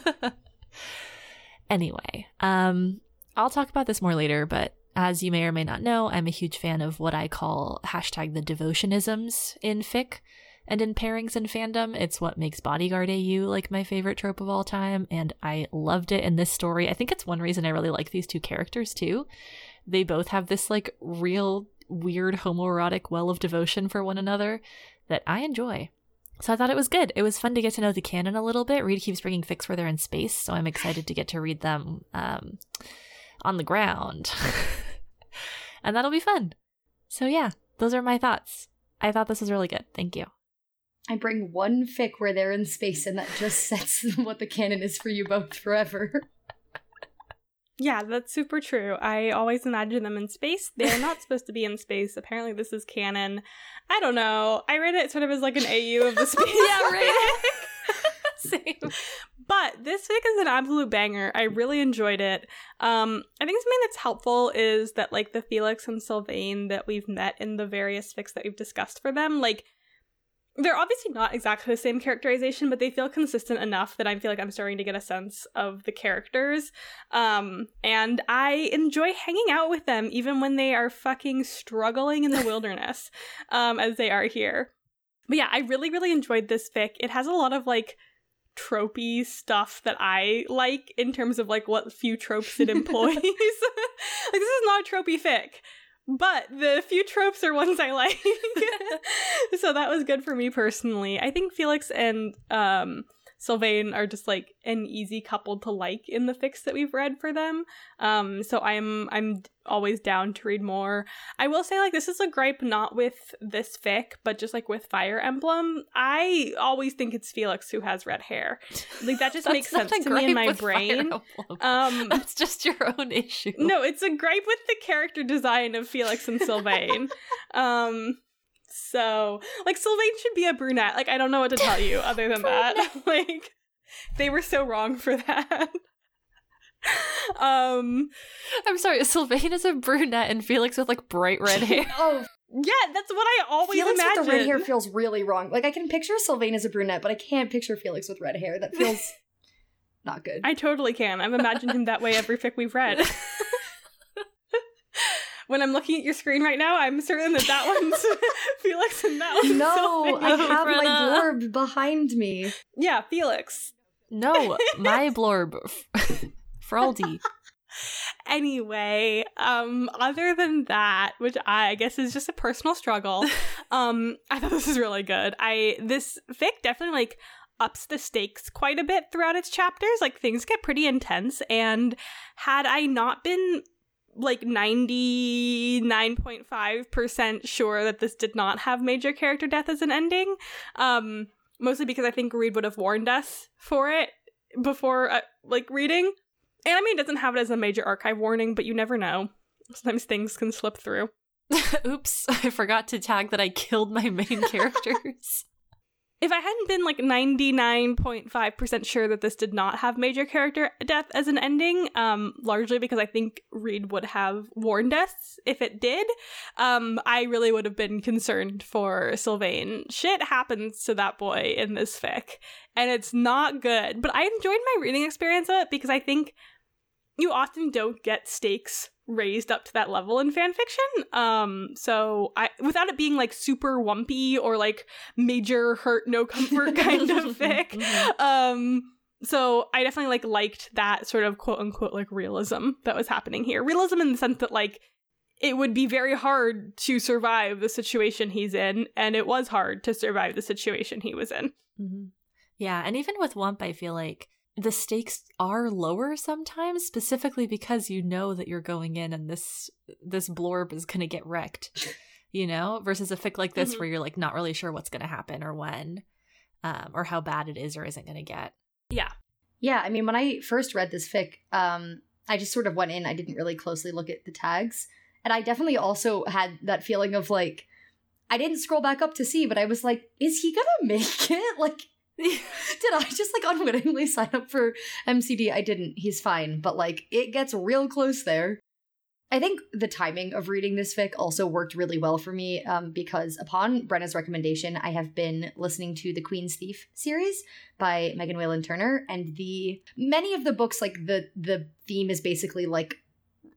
anyway, um, I'll talk about this more later, but as you may or may not know, I'm a huge fan of what I call hashtag the devotionisms in fic and in pairings and fandom. It's what makes Bodyguard AU like my favorite trope of all time, and I loved it in this story. I think it's one reason I really like these two characters too. They both have this like real weird homoerotic well of devotion for one another that I enjoy. So I thought it was good. It was fun to get to know the canon a little bit. Reid keeps bringing fics where they're in space, so I'm excited to get to read them um, on the ground. and that'll be fun. So yeah, those are my thoughts. I thought this was really good. Thank you. I bring one fic where they're in space, and that just sets what the canon is for you both forever. Yeah, that's super true. I always imagine them in space. They're not supposed to be in space. Apparently, this is canon. I don't know. I read it sort of as like an AU of the space. yeah, right. Same. But this fic is an absolute banger. I really enjoyed it. Um, I think something that's helpful is that like the Felix and Sylvain that we've met in the various fics that we've discussed for them, like they're obviously not exactly the same characterization, but they feel consistent enough that I feel like I'm starting to get a sense of the characters. Um, and I enjoy hanging out with them even when they are fucking struggling in the wilderness, um, as they are here. But yeah, I really, really enjoyed this fic. It has a lot of like tropey stuff that I like in terms of like what few tropes it employs. like this is not a tropey fic but the few tropes are ones I like. so that was good for me personally. I think Felix and um Sylvain are just like an easy couple to like in the fics that we've read for them. Um, so I'm I'm always down to read more. I will say like this is a gripe not with this fic, but just like with Fire Emblem. I always think it's Felix who has red hair. Like that just makes sense to me in my brain. Um, that's just your own issue. No, it's a gripe with the character design of Felix and Sylvain. um, so like Sylvain should be a brunette. Like I don't know what to tell you other than that. like they were so wrong for that. um I'm sorry, Sylvain is a brunette and Felix with like bright red hair. oh yeah, that's what I always Felix imagine. with the red hair feels really wrong. Like I can picture Sylvain as a brunette, but I can't picture Felix with red hair. That feels not good. I totally can. I've imagined him that way every fic we've read when I'm looking at your screen right now, I'm certain that that one's Felix and that one's No, I have my blorb behind me. Yeah, Felix. No, my blorb, Fraldy. anyway, um, other than that, which I guess is just a personal struggle, um, I thought this was really good. I this fic definitely like ups the stakes quite a bit throughout its chapters. Like things get pretty intense, and had I not been like 99.5% sure that this did not have major character death as an ending. Um, mostly because I think Reid would have warned us for it before uh, like reading. And I mean, it doesn't have it as a major archive warning, but you never know. Sometimes things can slip through. Oops, I forgot to tag that I killed my main characters. If I hadn't been like 99.5% sure that this did not have major character death as an ending, um, largely because I think Reid would have warned us if it did, um, I really would have been concerned for Sylvain. Shit happens to that boy in this fic, and it's not good. But I enjoyed my reading experience of it because I think you often don't get stakes raised up to that level in fan fiction. Um, so I without it being like super whumpy or like major hurt no comfort kind of fic. Mhm. Um, so I definitely like liked that sort of quote unquote like realism that was happening here. Realism in the sense that like it would be very hard to survive the situation he's in, and it was hard to survive the situation he was in. Mhm. Yeah, and even with Whump, I feel like the stakes are lower sometimes, specifically because you know that you're going in and this this blorb is gonna get wrecked, you know, versus a fic like this Mhm. where you're like not really sure what's gonna happen or when, um, or how bad it is or isn't gonna get. Yeah. Yeah, I mean, when I first read this fic, um, I just sort of went in. I didn't really closely look at the tags, and I definitely also had that feeling of like, I didn't scroll back up to see, but I was like, is he gonna make it? Like, did I just like unwittingly sign up for MCD? I didn't. He's fine, but like, it gets real close there. I think the timing of reading this fic also worked really well for me um, because upon Brenna's recommendation, I have been listening to the Queen's Thief series by Megan Whalen Turner, and the many of the books like the the theme is basically like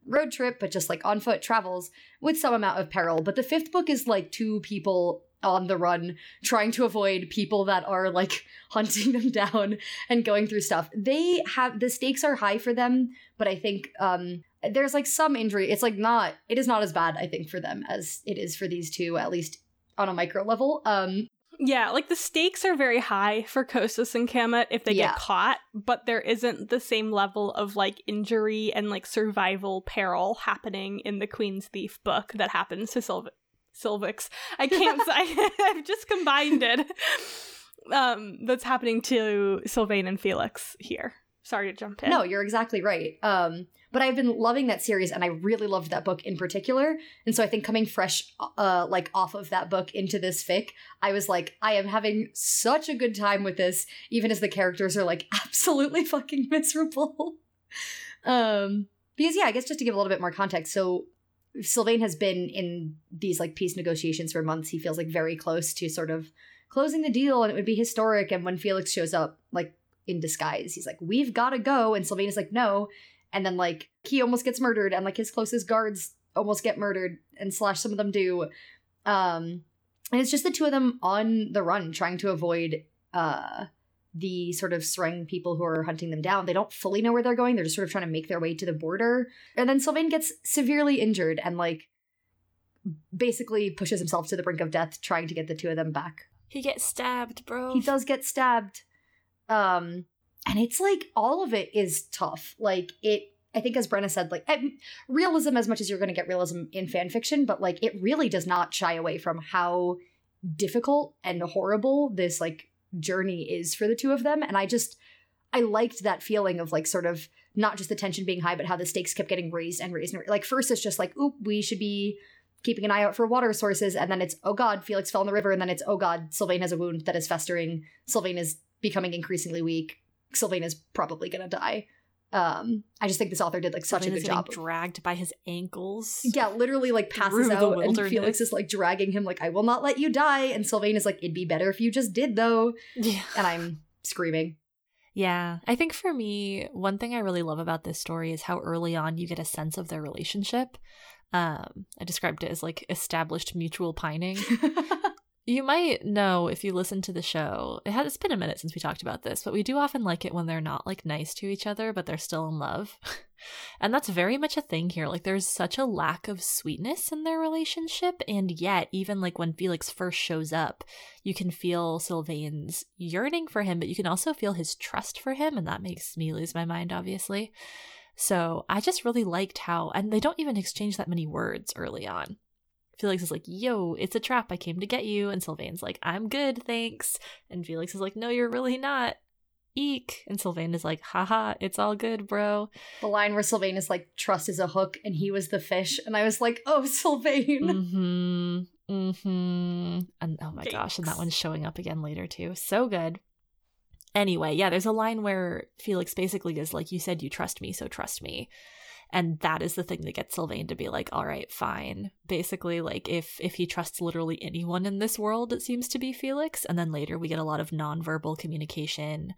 road trip, but just like on foot travels with some amount of peril. But the fifth book is like two people on the run trying to avoid people that are like hunting them down and going through stuff. They have the stakes are high for them, but I think um there's like some injury. It's like not it is not as bad I think for them as it is for these two at least on a micro level. Um Yeah, like the stakes are very high for Costis and Kamet if they Yeah. get caught, but there isn't the same level of like injury and like survival peril happening in the Queen's Thief book that happens to Sylv- Sylvix. I can't say I've just combined it. Um, that's happening to Sylvain and Felix here. Sorry to jump in. No, you're exactly right. Um, but I've been loving that series, and I really loved that book in particular. And so I think coming fresh, uh, like off of that book into this fic, I was like, I am having such a good time with this, even as the characters are like absolutely fucking miserable. um, because yeah, I guess just to give a little bit more context, so Sylvain has been in these like peace negotiations for months. He feels like very close to sort of closing the deal, and it would be historic. And when Felix shows up, like in disguise. He's like, "We've got to go," and Sylvain is like, "No," and then like he almost gets murdered, and like his closest guards almost get murdered, and slash some of them do. Um, and it's just the two of them on the run, trying to avoid uh the sort of Sreng people who are hunting them down. They don't fully know where they're going. They're just sort of trying to make their way to the border. And then Sylvain gets severely injured and like basically pushes himself to the brink of death trying to get the two of them back He gets stabbed, bro. he does get stabbed um and it's like all of it is tough like it i think as brenna said like realism as much as you're going to get realism in fan fiction but like it really does not shy away from how difficult and horrible this like journey is for the two of them. And i just i liked that feeling of like sort of not just the tension being high but how the stakes kept getting raised and raised and ra- like first it's just like oop we should be keeping an eye out for water sources. And then it's oh god felix fell in the river. And then it's oh god sylvain has a wound that is festering. Sylvain is becoming increasingly weak. Sylvain is probably gonna die um i just think this author did like such a good job dragged by his ankles. yeah literally like passes out and felix is like dragging him like i will not let you die and sylvain is like it'd be better if you just did though Yeah. and i'm screaming Yeah, I think for me, one thing I really love about this story is how early on you get a sense of their relationship. Um, I described it as like established mutual pining. You might know if you listen to the show. It has it's been a minute since we talked about this, but we do often like it when they're not like nice to each other, but they're still in love. and that's very much a thing here. Like there's such a lack of sweetness in their relationship, and yet even like when Felix first shows up, you can feel Sylvain's yearning for him, but you can also feel his trust for him, and that makes me lose my mind, obviously. So I just really liked how, and they don't even exchange that many words early on. Felix is like, yo, it's a trap. I came to get you. And Sylvain's like, I'm good, thanks. And Felix is like, no, you're really not. Eek. And Sylvain is like, haha, it's all good, bro. The line where Sylvain is like, trust is a hook and he was the fish. And I was like, oh, Sylvain. Mm-hmm. Mm-hmm. And oh my gosh, and that one's showing up again later too. So good. Anyway, yeah, there's a line where Felix basically is like, You said you trust me, so trust me. And that is the thing that gets Sylvain to be like, all right, fine. Basically, like if if he trusts literally anyone in this world, it seems to be Felix. And then later we get a lot of nonverbal communication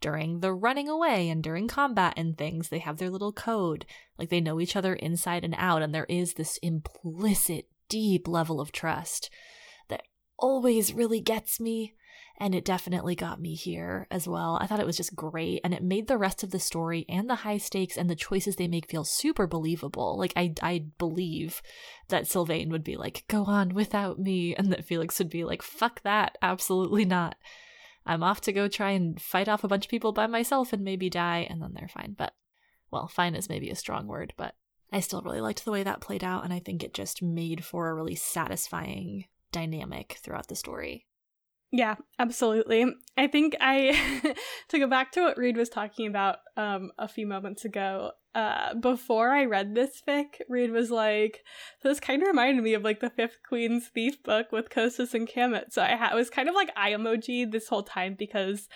during the running away and during combat and things. They have their little code. Like they know each other inside and out, and there is this implicit, deep level of trust that always really gets me. And it definitely got me here as well. I thought it was just great. And it made the rest of the story and the high stakes and the choices they make feel super believable. Like, I, I believe that Sylvain would be like, go on without me. And that Felix would be like, fuck that. Absolutely not. I'm off to go try and fight off a bunch of people by myself and maybe die. And then they're fine. But, well, fine is maybe a strong word, but I still really liked the way that played out. And I think it just made for a really satisfying dynamic throughout the story. Yeah, absolutely. I think I to go back to what Reid was talking about um a few moments ago. Uh before I read this fic, Reid was like, this kind of reminded me of like the Fifth Queen's Thief book with Costis and Kamet. So I ha- was kind of like eye emoji this whole time because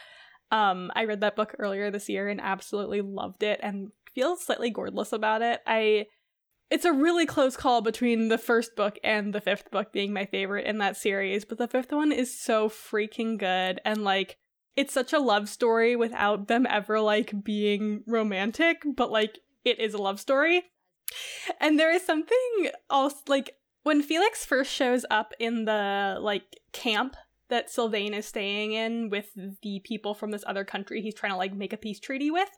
um I read that book earlier this year and absolutely loved it and feel slightly gourdless about it. I it's a really close call between the first book and the fifth book being my favorite in that series, but the fifth one is so freaking good and like it's such a love story without them ever like being romantic, but like it is a love story. And there is something also like when Felix first shows up in the like camp that Sylvain is staying in with the people from this other country he's trying to like make a peace treaty with.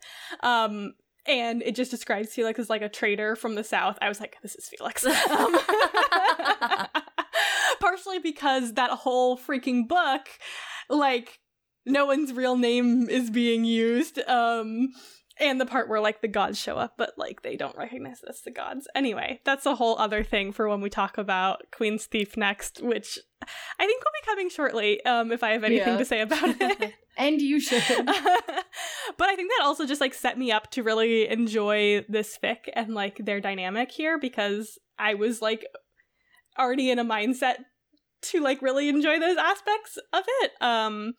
Um and it just describes Felix as like a traitor from the south. I was like, this is Felix. Um, partially because that whole freaking book, like, no one's real name is being used. Um, and the part where like the gods show up, but like they don't recognize us the gods. Anyway, that's a whole other thing for when we talk about Queen's Thief next, which I think will be coming shortly. Um, if I have anything Yeah. to say about it. and you should. but I think that also just like set me up to really enjoy this fic and like their dynamic here because I was like already in a mindset to like really enjoy those aspects of it. Um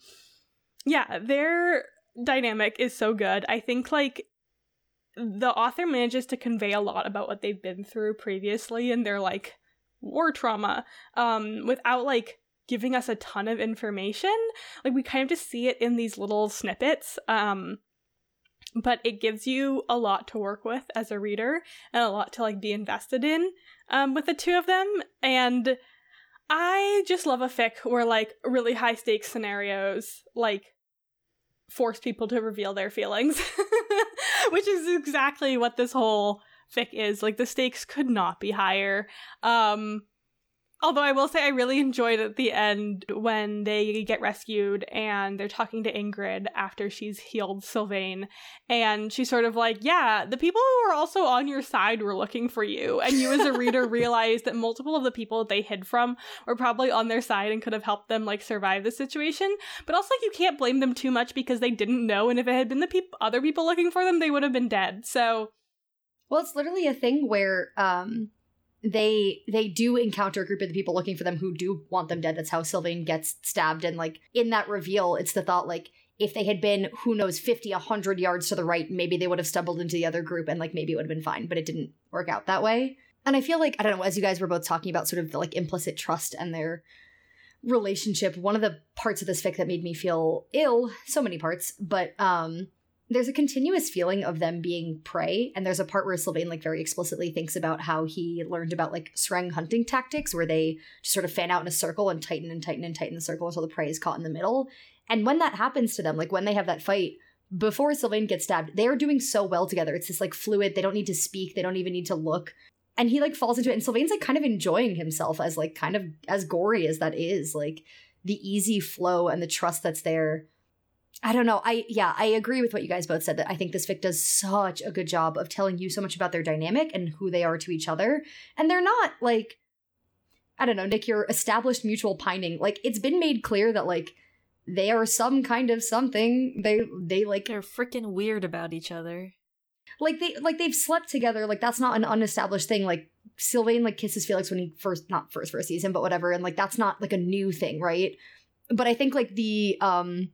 yeah, their dynamic is so good. I think like the author manages to convey a lot about what they've been through previously and their like war trauma um without like giving us a ton of information. Like we kind of just see it in these little snippets um but it gives you a lot to work with as a reader and a lot to like be invested in um with the two of them. And i just love a fic where like really high stakes scenarios like force people to reveal their feelings which is exactly what this whole fic is. Like the stakes could not be higher. Um Although I will say I really enjoyed at the end when they get rescued and they're talking to Ingrid after she's healed Sylvain. And she's sort of like, Yeah, the people who were also on your side were looking for you. And you, as a reader, realize that multiple of the people that they hid from were probably on their side and could have helped them, like, survive the situation. But also, like, you can't blame them too much because they didn't know. And if it had been the peop- other people looking for them, they would have been dead. So, Well, it's literally a thing where um they they do encounter a group of the people looking for them who do want them dead. That's how Sylvain gets stabbed. And like in that reveal, it's the thought like if they had been, who knows, 50, 100 yards to the right, maybe they would have stumbled into the other group and like maybe it would have been fine, but it didn't work out that way. And I feel like, I don't know, as you guys were both talking about sort of the like implicit trust and their relationship, one of the parts of this fic that made me feel ill, so many parts, but um there's a continuous feeling of them being prey and there's a part where sylvain like very explicitly thinks about how he learned about like sreng hunting tactics where they just sort of fan out in a circle and tighten and tighten and tighten the circle until the prey is caught in the middle. And when that happens to them like when they have that fight before sylvain gets stabbed they are doing so well together. It's this like fluid they don't need to speak they don't even need to look. And he like falls into it and sylvain's like kind of enjoying himself as like kind of as gory as that is like the easy flow and the trust that's there I don't know. I yeah, I agree with what you guys both said that I think this fic does such a good job of telling you so much about their dynamic and who they are to each other. And they're not like I don't know, Nick, your established mutual pining. Like it's been made clear that like they are some kind of something. They they like They're freaking weird about each other. like they like they've slept together. Like that's not an unestablished thing. Like Sylvain like kisses Felix when he first not first first season, but whatever. And like that's not like a new thing, right? But I think like the um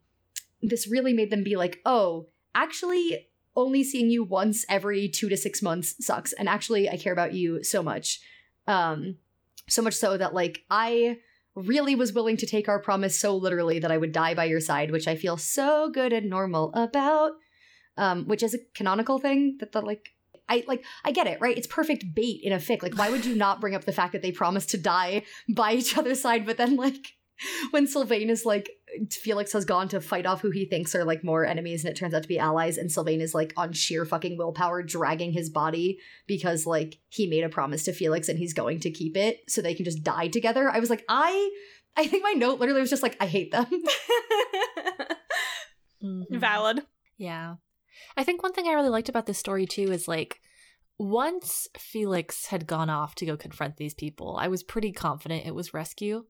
this really made them be like, oh, actually only seeing you once every two to six months sucks. And actually I care about you so much. Um so much so that like I really was willing to take our promise so literally that I would die by your side, which I feel so good and normal about. Um, which is a canonical thing that the like I like I get it, right? It's perfect bait in a fic. Like, why would you not bring up the fact that they promised to die by each other's side, but then like when Sylvain is like Felix has gone to fight off who he thinks are like more enemies and it turns out to be allies, and Sylvain is like on sheer fucking willpower dragging his body because like he made a promise to Felix and he's going to keep it so they can just die together. I was like, I I think my note literally was just like, I hate them. Mhm. Valid. Yeah. I think one thing I really liked about this story too is like once Felix had gone off to go confront these people, I was pretty confident it was rescue.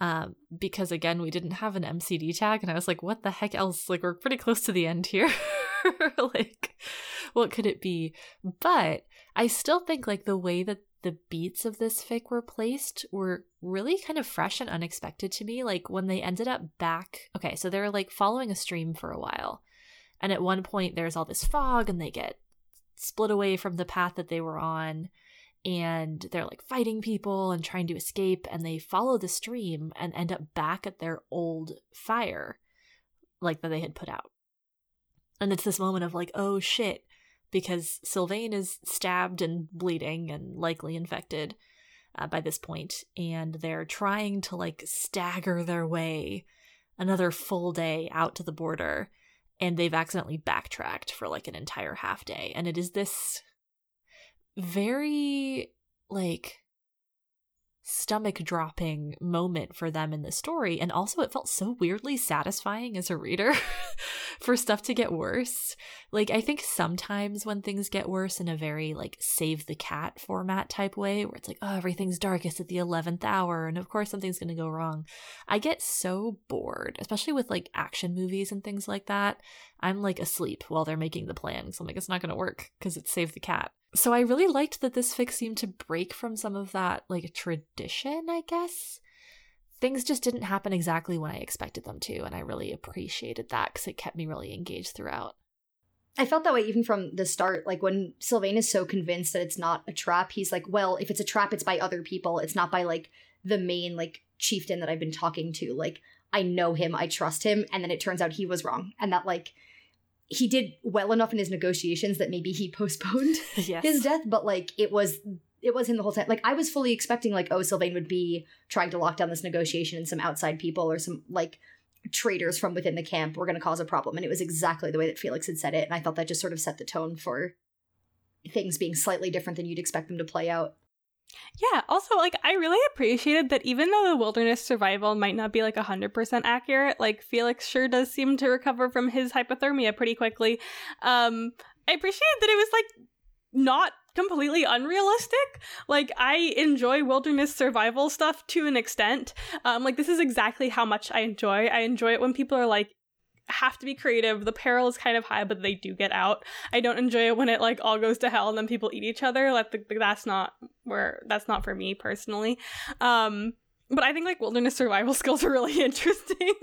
Um, because again, we didn't have an MCD tag, and I was like, what the heck else? Like, we're pretty close to the end here. like, what could it be? But I still think like the way that the beats of this fic were placed were really kind of fresh and unexpected to me. Like when they ended up back, okay, so they're like following a stream for a while. And at one point, there's all this fog, and they get split away from the path that they were on. And they're like fighting people and trying to escape. And they follow the stream and end up back at their old fire, like that they had put out. And it's this moment of like, oh shit, because Sylvain is stabbed and bleeding and likely infected uh, by this point, and they're trying to like stagger their way another full day out to the border and they've accidentally backtracked for like an entire half day and it is this very like stomach dropping moment for them in the story and also it felt so weirdly satisfying as a reader for stuff to get worse. Like i think sometimes when things get worse in a very like save the cat format type way where it's like oh everything's darkest at the 11th hour and of course something's going to go wrong i get so bored especially with like action movies and things like that i'm like asleep while they're making the plan so i'm like it's not going to work because it's save the cat so I really liked that this fic seemed to break from some of that like tradition, I guess. Things just didn't happen exactly when I expected them to, and I really appreciated that because it kept me really engaged throughout. I felt that way even from the start. Like when Sylvain is so convinced that it's not a trap, he's like, well, if it's a trap, it's by other people. It's not by like the main like chieftain that I've been talking to. Like I know him, I trust him. And then it turns out he was wrong. And that like he did well enough in his negotiations that maybe he postponed yes. his death, but like it was it was him the whole time. Like I was fully expecting like oh Sylvain would be trying to lock down this negotiation and some outside people or some like traitors from within the camp were going to cause a problem and it was exactly the way that Felix had said it and I thought that just sort of set the tone for things being slightly different than you'd expect them to play out. Yeah, also like I really appreciated that even though the wilderness survival might not be like 100% accurate, like Felix sure does seem to recover from his hypothermia pretty quickly. Um I appreciated that it was like not completely unrealistic. Like I enjoy wilderness survival stuff to an extent. Um like this is exactly how much I enjoy. I enjoy it when people are like have to be creative. The peril is kind of high, but they do get out. I don't enjoy it when it like all goes to hell and then people eat each other. Like the, that's not where that's not for me personally. Um, but I think like wilderness survival skills are really interesting.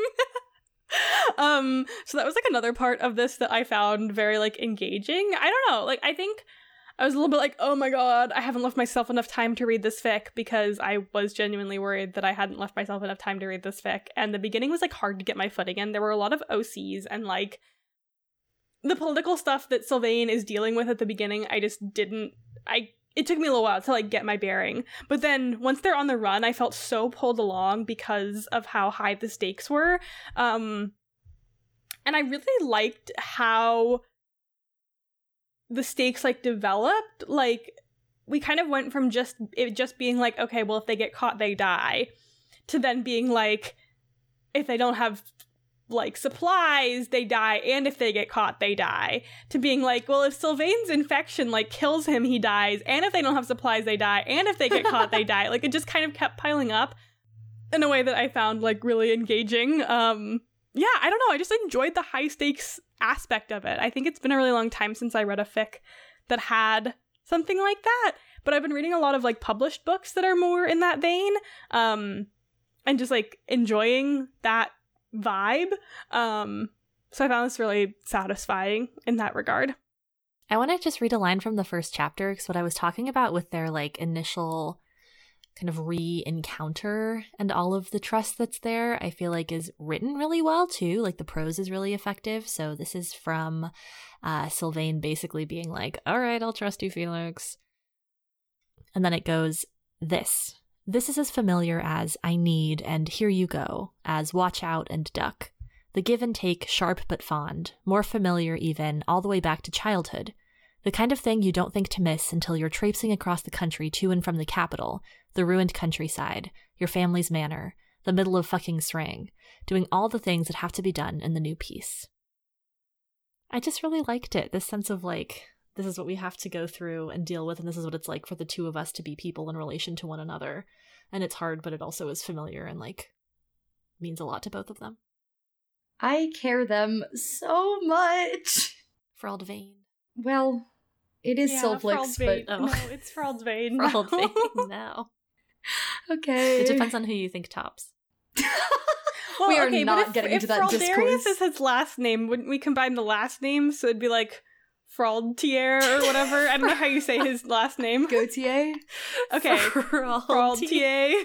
um, so that was like another part of this that I found very like engaging. I don't know, like I think I was a little bit like, oh my god, I haven't left myself enough time to read this fic because I was genuinely worried that I hadn't left myself enough time to read this fic. And the beginning was like hard to get my footing in. There were a lot of OCs and like the political stuff that Sylvain is dealing with at the beginning, I just didn't I it took me a little while to like get my bearing. But then once they're on the run, I felt so pulled along because of how high the stakes were. Um and I really liked how the stakes like developed like we kind of went from just it just being like okay well if they get caught they die to then being like if they don't have like supplies, they die, and if they get caught, they die. To being like, well, if Sylvain's infection like kills him, he dies, and if they don't have supplies, they die, and if they get caught, they die. Like it just kind of kept piling up in a way that I found like really engaging. Um yeah, I don't know, I just enjoyed the high stakes aspect of it. I think it's been a really long time since I read a fic that had something like that. But I've been reading a lot of like published books that are more in that vein. Um and just like enjoying that vibe. Um, so I found this really satisfying in that regard. I want to just read a line from the first chapter because what I was talking about with their like initial kind of re encounter and all of the trust that's there, I feel like is written really well too. Like the prose is really effective. So this is from uh, Sylvain basically being like, All right, I'll trust you, Felix. And then it goes, This. This is as familiar as I need and here you go, as watch out and duck. The give and take, sharp but fond, more familiar even, all the way back to childhood. The kind of thing you don't think to miss until you're traipsing across the country to and from the capital, the ruined countryside, your family's manor, the middle of fucking Sreng, doing all the things that have to be done in the new piece. I just really liked it, this sense of like, this is what we have to go through and deal with and this is what it's like for the two of us to be people in relation to one another and it's hard but it also is familiar and like means a lot to both of them I care them so much. Fraldvain. Well, it is Yeah, Solflix, but Oh. No, it's Fraldvain. Fraldvain now okay. it depends on who you think tops Well, We are okay, not if, getting if into that discourse. is his last name, wouldn't we combine the last name so it'd be like Fraldtier or whatever? I don't know how you say his last name. Gautier. Okay, Fraltier.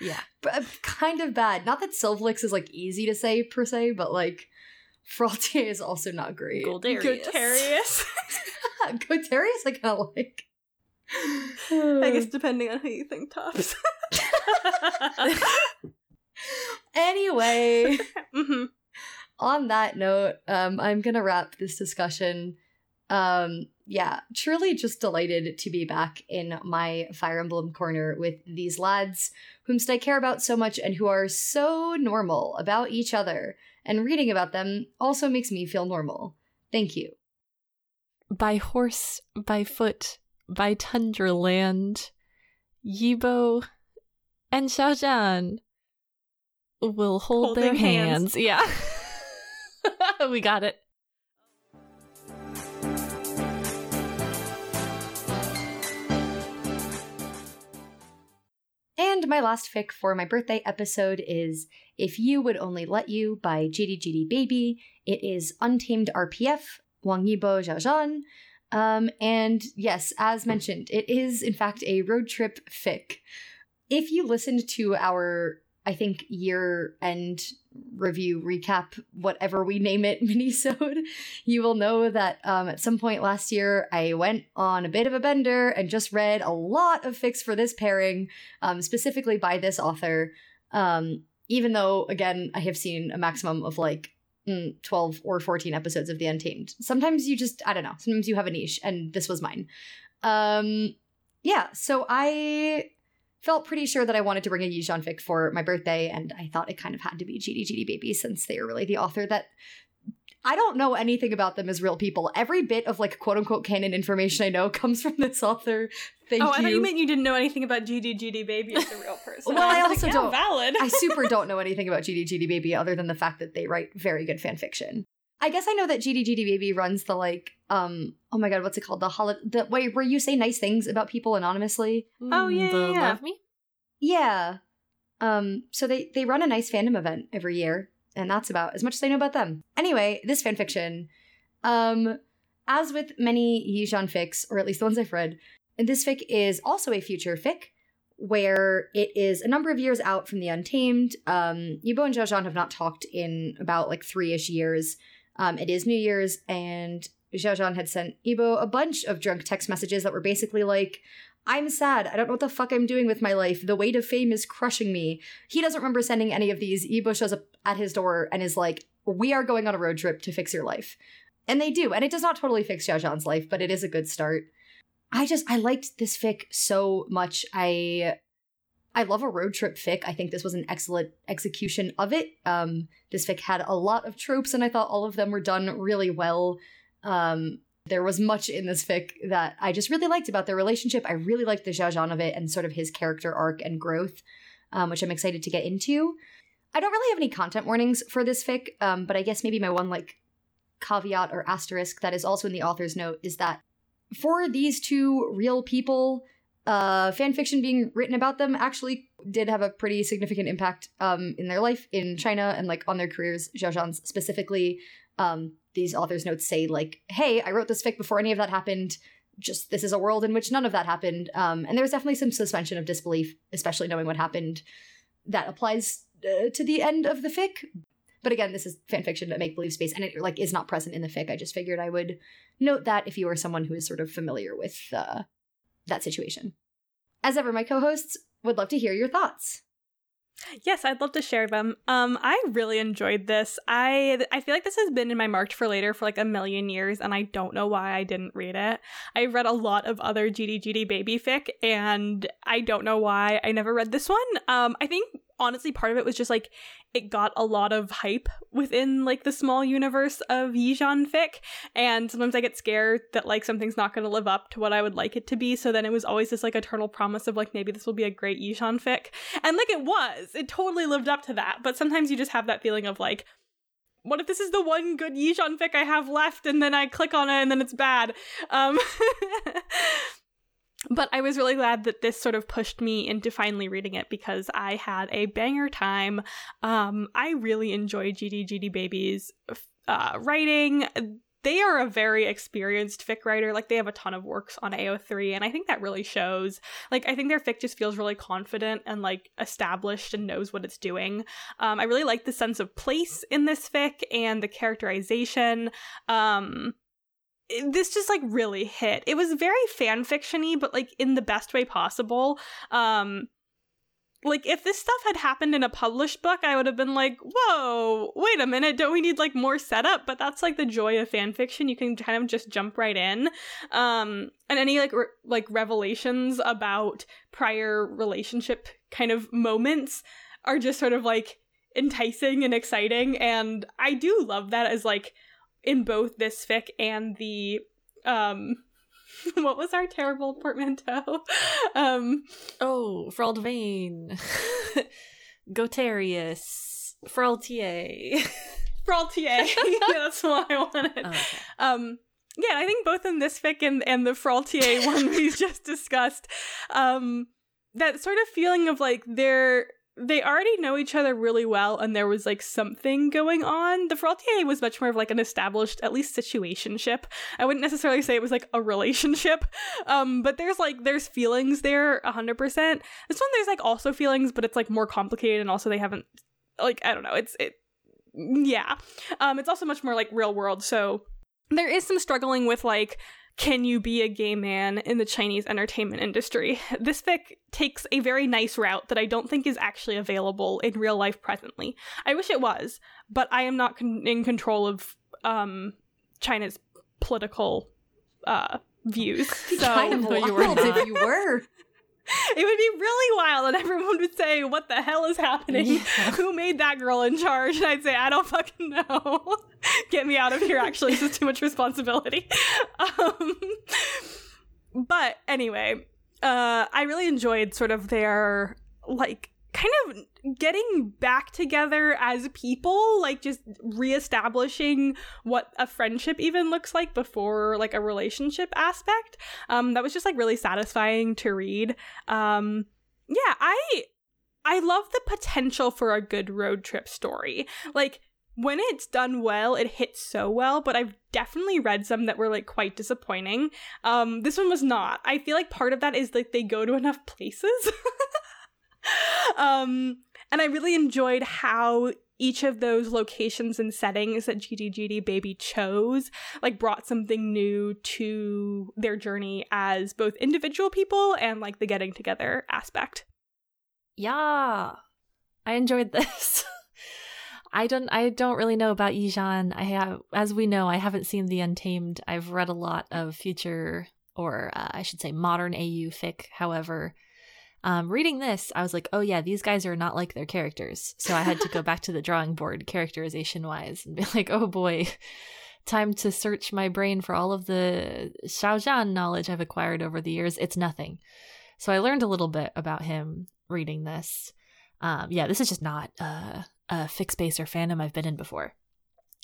Yeah But uh, kind of bad. Not that Solflix is like easy to say per se, but like Fraltier is also not great. Goldarius. Gotarius I kind of like. I guess depending on who you think tops. anyway, hmm on that note, um, I'm gonna wrap this discussion. Um, yeah, truly just delighted to be back in my Fire Emblem corner with these lads, whomst I care about so much and who are so normal about each other. And reading about them also makes me feel normal. Thank you. by horse by foot by tundra land yibo and xiaozhan will hold their Holding hands. hands yeah we got it And my last fic for my birthday episode is If You Would Only Let You by GDGD Baby. It is Untamed RPF, Wang Yibo Xiao Zhan. Um, and yes, as mentioned, it is in fact a road trip fic. If you listened to our, I think, year end review recap, whatever we name it, minisode, you will know that um, at some point last year I went on a bit of a bender and just read a lot of fics for this pairing um, specifically by this author. Um, even though, again, I have seen a maximum of like mm, 12 or 14 episodes of The Untamed. Sometimes you just, I don't know, sometimes you have a niche, and this was mine. Um, yeah, so I felt pretty sure that I wanted to bring a Yizhan fic for my birthday, and I thought it kind of had to be GD GD Baby since they are really the author that I don't know anything about them as real people. Every bit of like quote unquote canon information I know comes from this author. Thank oh, you. I thought you meant you didn't know anything about GDGD Baby as a real person. Well, I was also like, don't- valid. I super don't know anything about GD GD Baby other than the fact that they write very good fan fiction. I guess I know that GD GD Baby runs the like um oh my god what's it called the holiday the way where you say nice things about people anonymously. Oh, yeah, Mm, the yeah, yeah. love me Yeah. Um so they they run a nice fandom event every year and that's about as much as I know about them. Anyway, this fan fiction um as with many Yizhan fics or at least the ones I've read, this fic is also a future fic where it is a number of years out from the Untamed. Um, Yibo and Xiao Zhan have not talked in about like three ish years. Um, it is New Year's, and Xiao Zhan had sent Yibo a bunch of drunk text messages that were basically like, I'm sad. I don't know what the fuck I'm doing with my life. The weight of fame is crushing me. He doesn't remember sending any of these. Yibo shows up at his door and is like, We are going on a road trip to fix your life. And they do. And it does not totally fix Xiao Zhan's life, but it is a good start. I just I liked this fic so much. I I love a road trip fic. I think this was an excellent execution of it. Um, this fic had a lot of tropes, and I thought all of them were done really well. Um, there was much in this fic that I just really liked about their relationship. I really liked the Xiaozhan of it and sort of his character arc and growth, um, which I'm excited to get into. I don't really have any content warnings for this fic, um, but I guess maybe my one like caveat or asterisk that is also in the author's note is that for these two real people, uh, fan fiction being written about them actually did have a pretty significant impact um, in their life in China and like on their careers. Xiaozhan's specifically, um, these authors' notes say like, "Hey, I wrote this fic before any of that happened. Just this is a world in which none of that happened." Um, and there's definitely some suspension of disbelief, especially knowing what happened. That applies uh, to the end of the fic. But again, this is fan fiction that make believe space, and it like is not present in the fic. I just figured I would note that if you are someone who is sort of familiar with uh, that situation. As ever, my co-hosts would love to hear your thoughts. Yes, I'd love to share them. Um, I really enjoyed this. I I feel like this has been in my marked for later for like a million years, and I don't know why I didn't read it. I read a lot of other GD baby fic, and I don't know why I never read this one. Um, I think honestly part of it was just like it got a lot of hype within like the small universe of Yizhan fic. And sometimes I get scared that like something's not going to live up to what I would like it to be. So then it was always this like eternal promise of like maybe this will be a great Yizhan fic. And like it was. It totally lived up to that. But sometimes you just have that feeling of like what if this is the one good Yizhan fic I have left and then I click on it and then it's bad? Um but I was really glad that this sort of pushed me into finally reading it because I had a banger time. Um, I really enjoy GD GD Babies uh, writing. They are a very experienced fic writer. Like they have a ton of works on AO3, and I think that really shows. Like I think their fic just feels really confident and like established and knows what it's doing. Um, I really like the sense of place in this fic and the characterization. Um, this just like really hit. It was very fan fictiony, but like in the best way possible. Um like if this stuff had happened in a published book, I would have been like, "Whoa, wait a minute, don't we need like more setup?" But that's like the joy of fan fiction. You can kind of just jump right in. Um and any like re- like revelations about prior relationship kind of moments are just sort of like enticing and exciting and I do love that as like in both this fic and the um what was our terrible portmanteau? Um oh, Fraldvain. Gotarius. Fraltier. Fraltier. yeah, that's what I wanted. Oh, okay. Um yeah, I think both in this fic and, and the Fraltier one we just discussed, um, that sort of feeling of like they're they already know each other really well and there was like something going on. The Fraltier was much more of like an established, at least situationship. I wouldn't necessarily say it was like a relationship. Um, but there's like there's feelings there hundred percent. This one there's like also feelings, but it's like more complicated and also they haven't like I don't know, it's it yeah. Um it's also much more like real world, so there is some struggling with like can you be a gay man in the Chinese entertainment industry? This fic takes a very nice route that I don't think is actually available in real life presently. I wish it was, but I am not con- in control of um, China's political uh, views. So kind of wild if you were it would be really wild and everyone would say what the hell is happening? Yeah. who made that girl in charge? And i'd say i don't fucking know. Get me out of here actually. This is too much responsibility. Um, but anyway uh, i really enjoyed sort of their like kind of getting back together as people, like just reestablishing what a friendship even looks like before like a relationship aspect. Um, that was just like really satisfying to read. Um, yeah, I I love the potential for a good road trip story. Like when it's done well, it hits so well, but I've definitely read some that were like quite disappointing. Um, this one was not. I feel like part of that is like they go to enough places. um, and I really enjoyed how each of those locations and settings that GDGD Baby chose like brought something new to their journey as both individual people and like the getting together aspect. Yeah. I enjoyed this. I don't I don't really know about Yizhan. I have as we know, I haven't seen The Untamed. I've read a lot of future or uh, I should say modern AU fic, however. Um, reading this, I was like, oh yeah, these guys are not like their characters. So I had to go back to the drawing board characterization wise and be like, oh boy, time to search my brain for all of the Xiaozhan knowledge I've acquired over the years. It's nothing. So I learned a little bit about him reading this. Um, yeah, this is just not uh, a fic base or fandom I've been in before.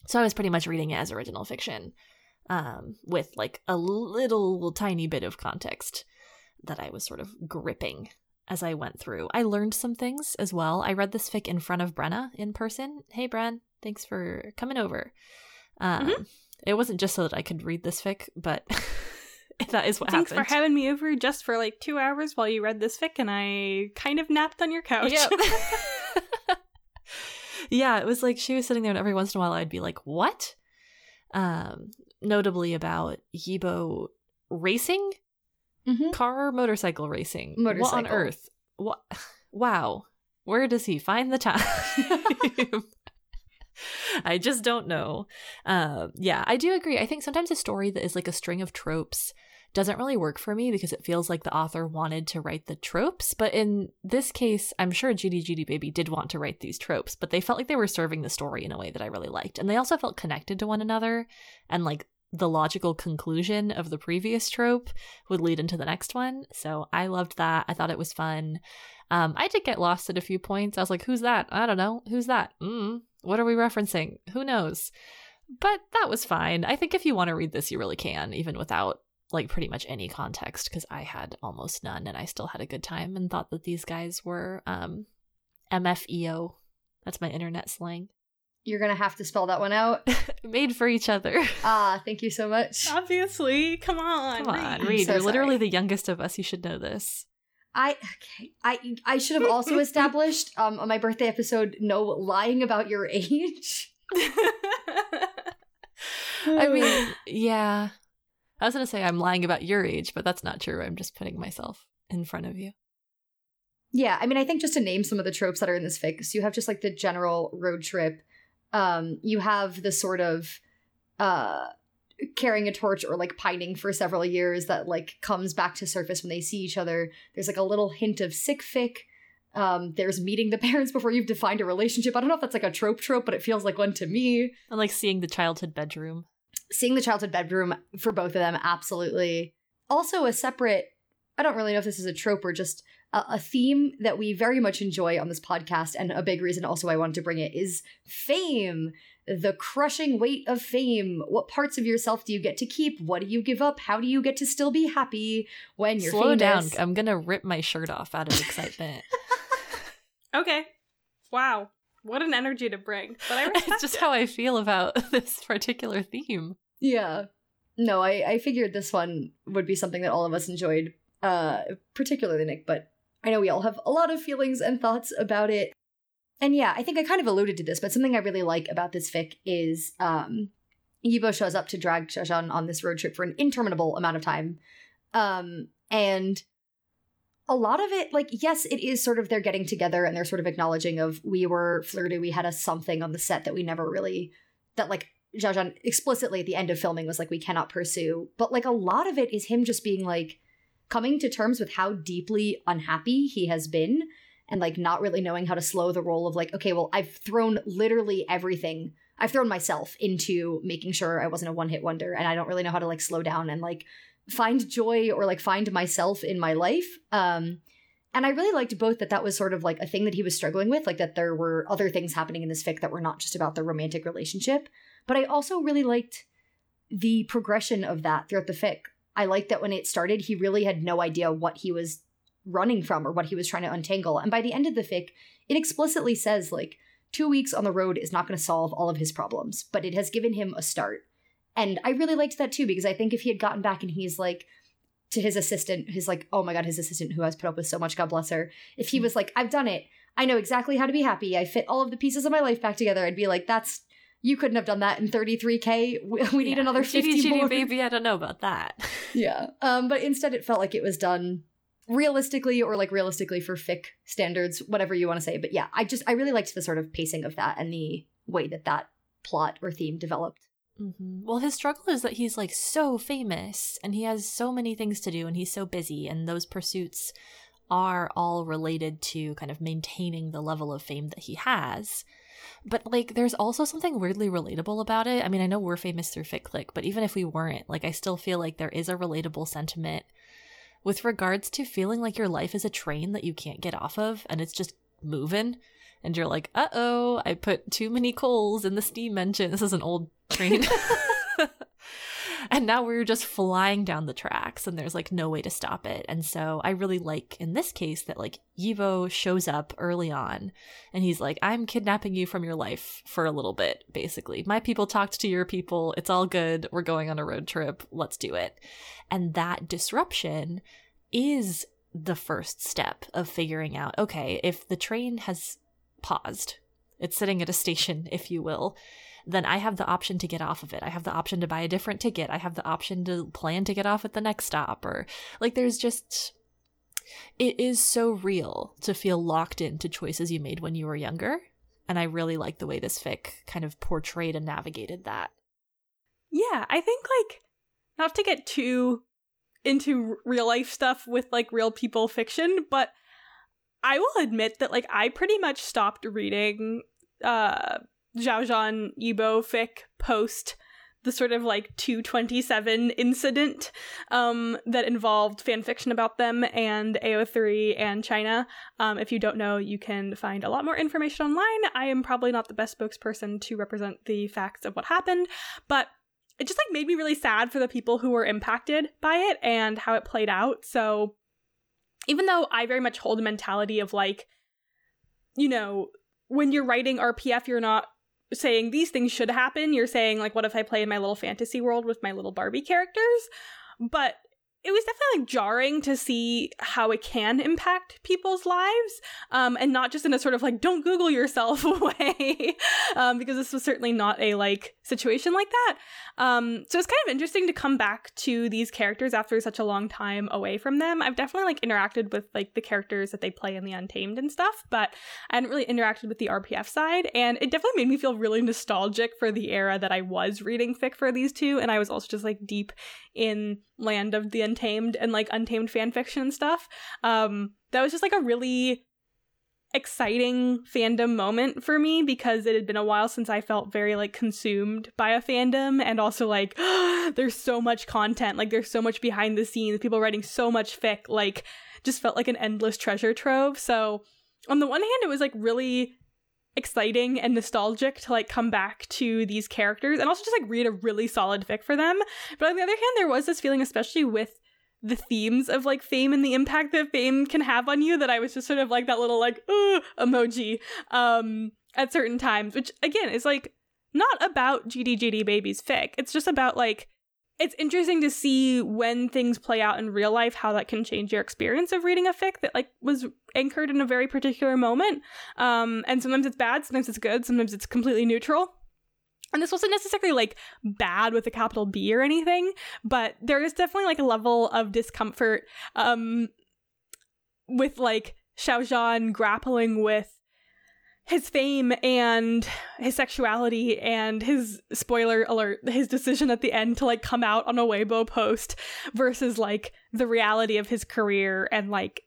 So I was pretty much reading it as original fiction um, with like a little tiny bit of context that I was sort of gripping as I went through. I learned some things as well. I read this fic in front of Brenna in person. Hey, Bren, thanks for coming over. Um, mm-hmm. It wasn't just so that I could read this fic, but that is what thanks happened. Thanks for having me over just for like two hours while you read this fic, and I kind of napped on your couch. Yep. yeah, it was like she was sitting there, and every once in a while I'd be like, "What?" Um, notably about Yibo racing mm-hmm. car motorcycle racing. Motorcycle. What on earth? What? Wow. Where does he find the time? I just don't know. Uh, yeah, I do agree. I think sometimes a story that is like a string of tropes doesn't really work for me because it feels like the author wanted to write the tropes. But in this case, I'm sure GD GD Baby did want to write these tropes, but they felt like they were serving the story in a way that I really liked. And they also felt connected to one another and like the logical conclusion of the previous trope would lead into the next one. So I loved that. I thought it was fun. Um, I did get lost at a few points. I was like, who's that? I don't know. Who's that? Mm, what are we referencing? Who knows? But that was fine. I think if you want to read this, you really can, even without like pretty much any context, because I had almost none and I still had a good time and thought that these guys were um, MFEO. That's my internet slang. You're gonna have to spell that one out. Made for each other. Ah, thank you so much. Obviously, come on, come on, read. So You're sorry. literally the youngest of us. You should know this. I okay. I I should have also established um on my birthday episode no lying about your age. I mean, yeah. I was gonna say I'm lying about your age, but that's not true. I'm just putting myself in front of you. Yeah, I mean, I think just to name some of the tropes that are in this fic, so you have just like the general road trip um, you have the sort of uh, carrying a torch or like pining for several years that like comes back to surface when they see each other. There's like a little hint of sick fic. Um, there's meeting the parents before you've defined a relationship. I don't know if that's like a trope trope, but it feels like one to me. And like seeing the childhood bedroom. Seeing the childhood bedroom for both of them, absolutely. Also, a separate, I don't really know if this is a trope or just a theme that we very much enjoy on this podcast, and a big reason also I wanted to bring it is fame. The crushing weight of fame. What parts of yourself do you get to keep? What do you give up? How do you get to still be happy when you're Slow famous? down. I'm gonna rip my shirt off out of excitement. okay. Wow. What an energy to bring. But I it's just it. how I feel about this particular theme. Yeah. No, I, I figured this one would be something that all of us enjoyed, uh, particularly Nick, but I know we all have a lot of feelings and thoughts about it. And yeah, I think I kind of alluded to this, but something I really like about this fic is um Yibo shows up to drag Xiaozhan on this road trip for an interminable amount of time. Um and a lot of it, like, yes, it is sort of they're getting together and they're sort of acknowledging of we were flirty, we had a something on the set that we never really that like Xiaozhan explicitly at the end of filming was like, we cannot pursue. But like a lot of it is him just being like, coming to terms with how deeply unhappy he has been and like not really knowing how to slow the roll of like okay well i've thrown literally everything. I've thrown myself into making sure i wasn't a one hit wonder and i don't really know how to like slow down and like find joy or like find myself in my life. Um and i really liked both that that was sort of like a thing that he was struggling with like that there were other things happening in this fic that were not just about the romantic relationship. But i also really liked the progression of that throughout the fic I like that when it started, he really had no idea what he was running from or what he was trying to untangle. And by the end of the fic, it explicitly says, like, two weeks on the road is not going to solve all of his problems, but it has given him a start. And I really liked that too, because I think if he had gotten back and he's like, to his assistant, his like, oh my god, his assistant who has put up with so much, God bless her. If he hmm. was like, I've done it, I know exactly how to be happy, I fit all of the pieces of my life back together, I'd be like, that's you couldn't have done that in 33k. We, we need another 50 more. baby, I don't know about that. yeah. Um, but instead it felt like it was done realistically or like realistically for fic standards, whatever you want to say. But yeah, I just I really liked the sort of pacing of that and the way that that plot or theme developed. Mm-hmm. Well, his struggle is that he's like so famous and he has so many things to do and he's so busy and those pursuits are all related to kind of maintaining the level of fame that he has. But like there's also something weirdly relatable about it. I mean, I know we're famous through Fic Clique, but even if we weren't, like I still feel like there is a relatable sentiment with regards to feeling like your life is a train that you can't get off of and it's just moving and you're like, "Uh-oh, I put too many coals in the steam engine." This is an old train. and now we're just flying down the tracks and there's like no way to stop it. And so I really like in this case that like Yibo shows up early on and he's like, I'm kidnapping you from your life for a little bit, basically. My people talked to your people. It's all good. We're going on a road trip. Let's do it. And that disruption is the first step of figuring out okay, if the train has paused, it's sitting at a station, if you will then I have the option to get off of it. I have the option to buy a different ticket. I have the option to plan to get off at the next stop or like there's just it is so real to feel locked into choices you made when you were younger. And I really like the way this fic kind of portrayed and navigated that. Yeah, I think like not to get too into real life stuff with like real people fiction, but I will admit that like I pretty much stopped reading uh Xiaozhan Yibo fic post the sort of like 227 incident um, that involved fan fiction about them and AO3 and China. Um, if you don't know, you can find a lot more information online. I am probably not the best spokesperson to represent the facts of what happened, but it just like made me really sad for the people who were impacted by it and how it played out. So even though I very much hold a mentality of like, you know, when you're writing RPF, you're not saying these things should happen. You're saying, like, what if I play in my little fantasy world with my little Barbie characters? But it was definitely like jarring to see how it can impact people's lives um, and not just in a sort of like don't google yourself way um, because this was certainly not a like situation like that. Um, so it's kind of interesting to come back to these characters after such a long time away from them. I've definitely like interacted with like the characters that they play in the untamed and stuff but i hadn't really interacted with the rpf side and it definitely made me feel really nostalgic for the era that i was reading fic for these two and i was also just like deep in land of the untamed and like untamed fan fiction and stuff. Um that was just like a really exciting fandom moment for me because it had been a while since I felt very like consumed by a fandom and also like there's so much content. Like there's so much behind the scenes people writing so much fic like just felt like an endless treasure trove. So on the one hand it was like really exciting and nostalgic to like come back to these characters and also just like read a really solid fic for them. But on the other hand, there was this feeling, especially with the themes of like fame and the impact that fame can have on you, that I was just sort of like that little like emoji um at certain times, which again is like not about GDGD babies fic. It's just about like it's interesting to see when things play out in real life how that can change your experience of reading a fic that like was anchored in a very particular moment. Um and sometimes it's bad sometimes it's good sometimes it's completely neutral. And this wasn't necessarily like bad with a capital B or anything, but there is definitely like a level of discomfort um with like Xiaozhan grappling with his fame and his sexuality and his spoiler alert his decision at the end to like come out on a weibo post versus like the reality of his career and like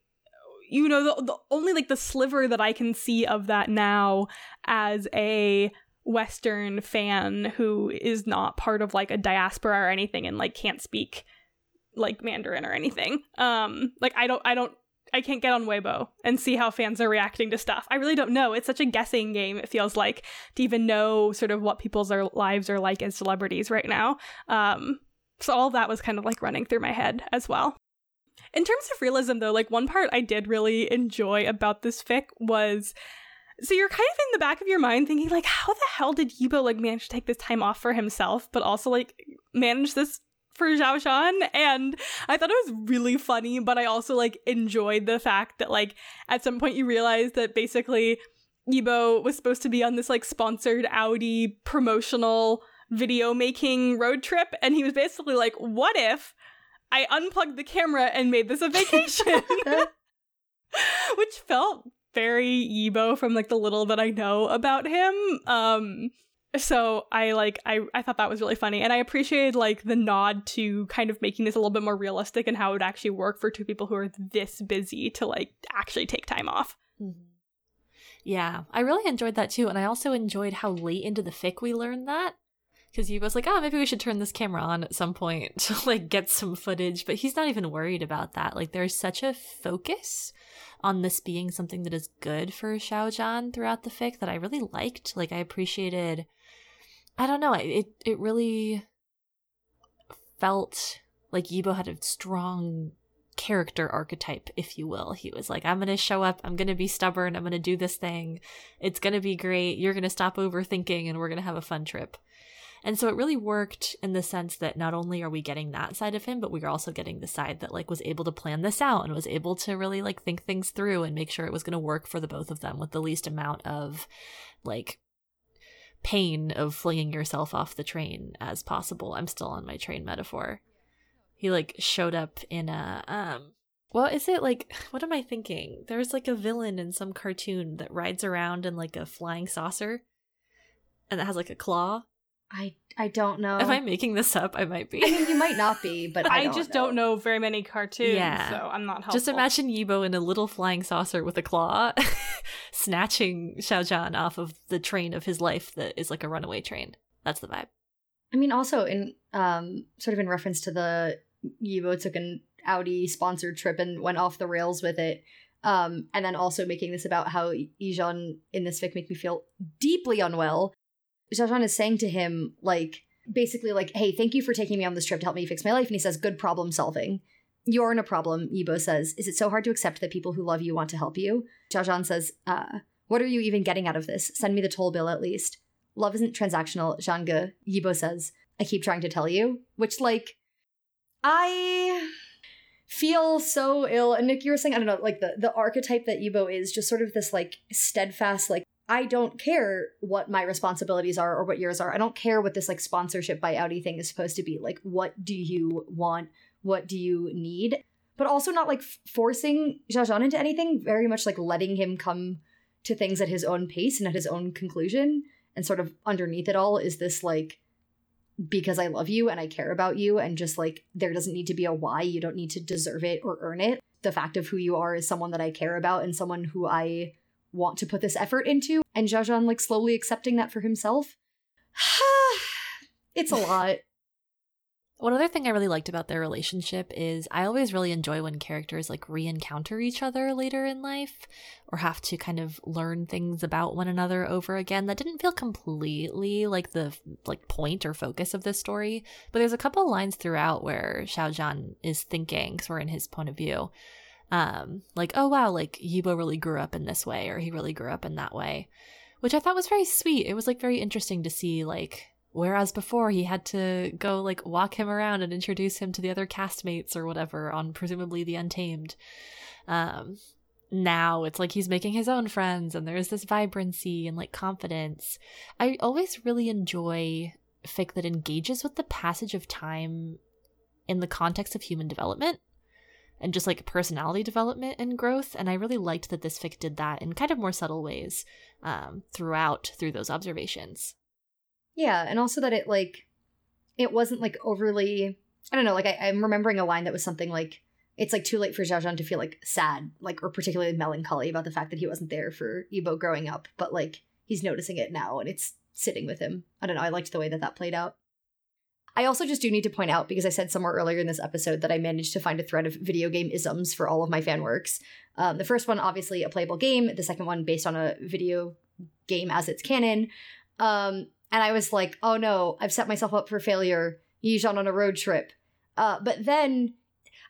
you know the, the only like the sliver that i can see of that now as a western fan who is not part of like a diaspora or anything and like can't speak like mandarin or anything. Um like i don't i don't I can't get on Weibo and see how fans are reacting to stuff. I really don't know. It's such a guessing game. It feels like to even know sort of what people's lives are like as celebrities right now. Um, so all that was kind of like running through my head as well. In terms of realism, though, like one part I did really enjoy about this fic was so you're kind of in the back of your mind thinking like how the hell did Yibo like manage to take this time off for himself but also like manage this for Xiao Zhan. and I thought it was really funny, but I also like enjoyed the fact that like at some point you realize that basically Yibo was supposed to be on this like sponsored Audi promotional video making road trip and he was basically like, "What if I unplugged the camera and made this a vacation?" Which felt very Yibo from like the little that I know about him. Um so I like I I thought that was really funny, and I appreciated like the nod to kind of making this a little bit more realistic and how it would actually work for two people who are this busy to like actually take time off. Mm-hmm. Yeah, I really enjoyed that too, and I also enjoyed how late into the fic we learned that because he was like, "Oh, maybe we should turn this camera on at some point to like get some footage," but he's not even worried about that. Like, there's such a focus on this being something that is good for Xiaozhan throughout the fic that I really liked. Like, I appreciated I don't know. It it really felt like Yibo had a strong character archetype, if you will. He was like, I'm going to show up. I'm going to be stubborn. I'm going to do this thing. It's going to be great. You're going to stop overthinking and we're going to have a fun trip. And so it really worked in the sense that not only are we getting that side of him, but we are also getting the side that like was able to plan this out and was able to really like think things through and make sure it was going to work for the both of them with the least amount of like pain of flinging yourself off the train as possible. I'm still on my train metaphor. He like showed up in a um what is it like what am I thinking? There's like a villain in some cartoon that rides around in like a flying saucer and that has like a claw. I I don't know. Am I making this up? I might be. I mean, you might not be, but I, I don't just know. don't know very many cartoons, Yeah. so I'm not helpful. Just imagine Yibo in a little flying saucer with a claw, snatching Xiao Zhan off of the train of his life that is like a runaway train. That's the vibe. I mean, also in um, sort of in reference to the Yibo took an Audi sponsored trip and went off the rails with it. Um, and then also making this about how Yizhan in this fic make me feel deeply unwell. Jajan is saying to him, like, basically, like, hey, thank you for taking me on this trip to help me fix my life. And he says, good problem solving. You're in a problem, Yibo says. Is it so hard to accept that people who love you want to help you? Jajan says, uh, what are you even getting out of this? Send me the toll bill at least. Love isn't transactional, Zhan-ge, Yibo says. I keep trying to tell you. Which, like, I feel so ill. And Nick, you were saying, I don't know, like the, the archetype that Yibo is just sort of this like steadfast, like, I don't care what my responsibilities are or what yours are. I don't care what this like sponsorship by Audi thing is supposed to be. Like, what do you want? What do you need? But also not like forcing Jajan into anything, very much like letting him come to things at his own pace and at his own conclusion. And sort of underneath it all is this like, because I love you and I care about you, and just like there doesn't need to be a why. You don't need to deserve it or earn it. The fact of who you are is someone that I care about and someone who I want to put this effort into. And Jajan like slowly accepting that for himself. it's a lot. One other thing I really liked about their relationship is I always really enjoy when characters like re encounter each other later in life or have to kind of learn things about one another over again. That didn't feel completely like the like point or focus of this story, but there's a couple lines throughout where Xiao Zhan is thinking, because we're in his point of view, um, like, oh wow, like Yibo really grew up in this way or he really grew up in that way, which I thought was very sweet. It was like very interesting to see like Whereas before he had to go like walk him around and introduce him to the other castmates or whatever on presumably the Untamed. Um, now it's like he's making his own friends and there's this vibrancy and like confidence. I always really enjoy fic that engages with the passage of time in the context of human development and just like personality development and growth. And I really liked that this fic did that in kind of more subtle ways um, throughout through those observations. Yeah, and also that it like it wasn't like overly I don't know, like I, I'm remembering a line that was something like it's like too late for Jajan to feel like sad, like or particularly melancholy about the fact that he wasn't there for Yibo growing up, but like he's noticing it now and it's sitting with him. I don't know, I liked the way that that played out. I also just do need to point out because I said somewhere earlier in this episode that I managed to find a thread of video game isms for all of my fan works. Um, the first one, obviously, a playable game. The second one, based on a video game as its canon. Um, and I was like, oh no, I've set myself up for failure. Yizhan on a road trip. Uh, but then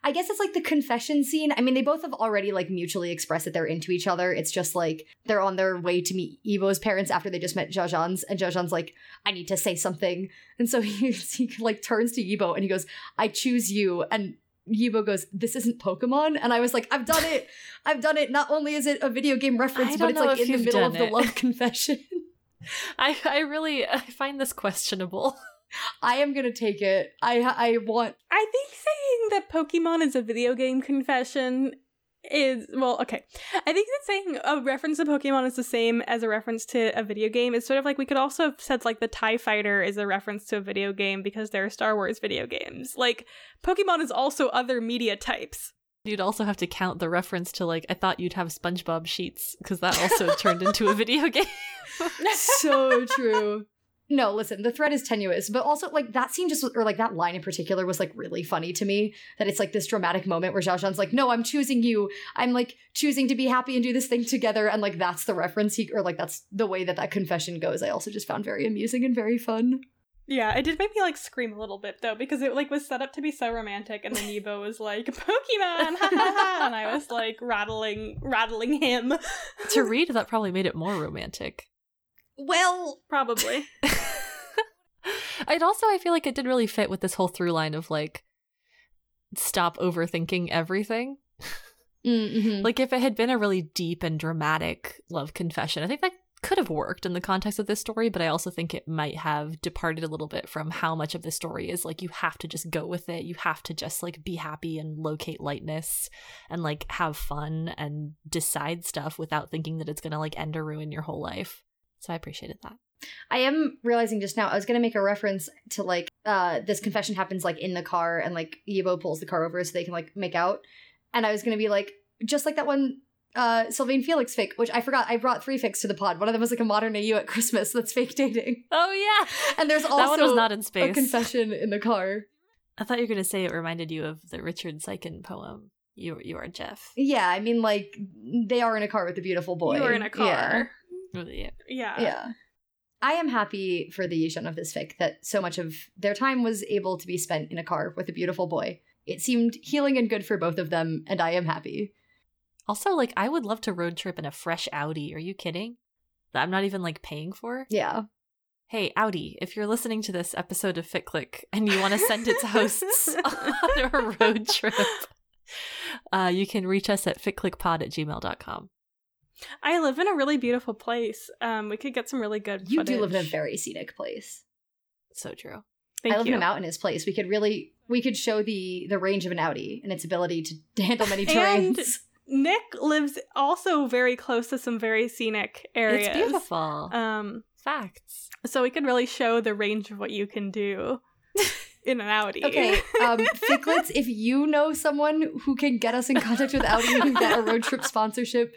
I guess it's like the confession scene. I mean, they both have already like mutually expressed that they're into each other. It's just like they're on their way to meet Yibo's parents after they just met Jajan's, and Jajan's like, I need to say something. And so he, he like turns to Yibo and he goes, I choose you. And Yibo goes, This isn't Pokemon? And I was like, I've done it. I've done it. Not only is it a video game reference, but it's like in the middle of done the love confession. I I really I find this questionable. I am gonna take it. I I want I think saying that Pokemon is a video game confession is well, okay. I think that saying a reference to Pokemon is the same as a reference to a video game. It's sort of like we could also have said like the TIE fighter is a reference to a video game because there are Star Wars video games. Like Pokemon is also other media types. You'd also have to count the reference to like I thought you'd have SpongeBob sheets because that also turned into a video game. so true. No, listen, the thread is tenuous, but also like that scene just or like that line in particular was like really funny to me. That it's like this dramatic moment where Xiao Zhan's like, "No, I'm choosing you. I'm like choosing to be happy and do this thing together," and like that's the reference he or like that's the way that that confession goes. I also just found very amusing and very fun. Yeah, it did make me like scream a little bit though because it like was set up to be so romantic, and then Yibo was like Pokemon, and I was like rattling, rattling him. to read, that probably made it more romantic. Well, probably. I'd also I feel like it did really fit with this whole through line of like stop overthinking everything. mm-hmm. Like if it had been a really deep and dramatic love confession, I think that could have worked in the context of this story, but I also think it might have departed a little bit from how much of the story is like you have to just go with it. You have to just like be happy and locate lightness and like have fun and decide stuff without thinking that it's going to like end or ruin your whole life. So I appreciated that. I am realizing just now I was gonna make a reference to like uh this confession happens like in the car and like Yibo pulls the car over so they can like make out. And I was gonna be like, just like that one uh Sylvain Felix fic, which I forgot I brought three fics to the pod. One of them was like a modern AU at Christmas that's fake dating. Oh yeah. And there's also that one was not in space. a confession in the car. I thought you were gonna say it reminded you of the Richard Siken poem. You you are Jeff. Yeah, I mean like they are in a car with a beautiful boy. You were in a car. Yeah. Yeah. Yeah. yeah. I am happy for the Yizhan of this fic that so much of their time was able to be spent in a car with a beautiful boy. It seemed healing and good for both of them, and I am happy. Also, like, I would love to road trip in a fresh Audi. Are you kidding? That I'm not even like paying for? Yeah. Hey, Audi, if you're listening to this episode of Fic Clique and you want to send its hosts on a road trip, uh, you can reach us at ficcliquepod at gmail.com. I live in a really beautiful place. Um, we could get some really good. You footage. do live in a very scenic place. So true. Thank I live you. in a mountainous place. We could really we could show the the range of an Audi and its ability to handle many And- Nick lives also very close to some very scenic areas. It's beautiful. Um, Facts. so we could really show the range of what you can do in an Audi. Okay, um, Ficlets, if you know someone who can get us in contact with Audi and get a road trip sponsorship,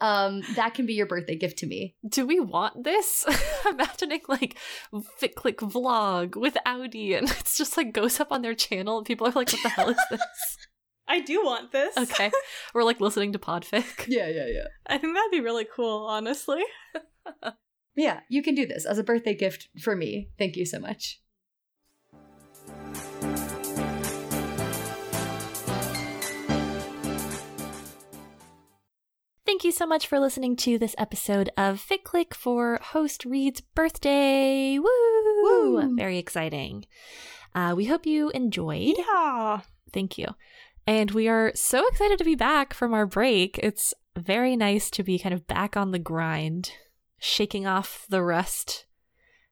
um, that can be your birthday gift to me. Do we want this? Imagining like Fic Clique vlog with Audi and it's just like goes up on their channel and people are like, what the hell is this? I do want this. Okay. We're like listening to podfic. Yeah, yeah, yeah. I think that'd be really cool, honestly. Yeah, you can do this as a birthday gift for me. Thank you so much. Thank you so much for listening to this episode of Fic Clique for host Reid's birthday. Woo! Woo! Very exciting. Uh, we hope you enjoyed. Yeah. Thank you. And we are so excited to be back from our break. It's very nice to be kind of back on the grind, shaking off the rust,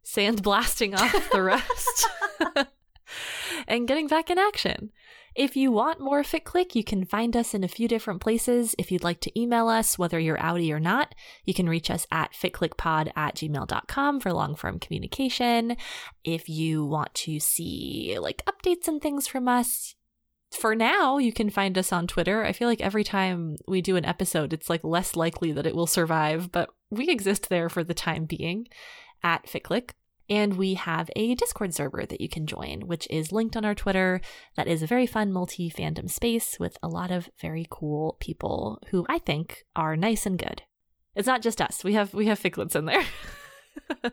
sandblasting off the rust, and getting back in action. If you want more Fic Clique, you can find us in a few different places. If you'd like to email us, whether you're Audi or not, you can reach us at ficcliquepod at gmail.com for long form communication. If you want to see like updates and things from us, for now, you can find us on Twitter. I feel like every time we do an episode, it's like less likely that it will survive, but we exist there for the time being at Fic Clique. And we have a Discord server that you can join, which is linked on our Twitter. That is a very fun multi fandom space with a lot of very cool people who I think are nice and good. It's not just us. We have we have ficlets in there.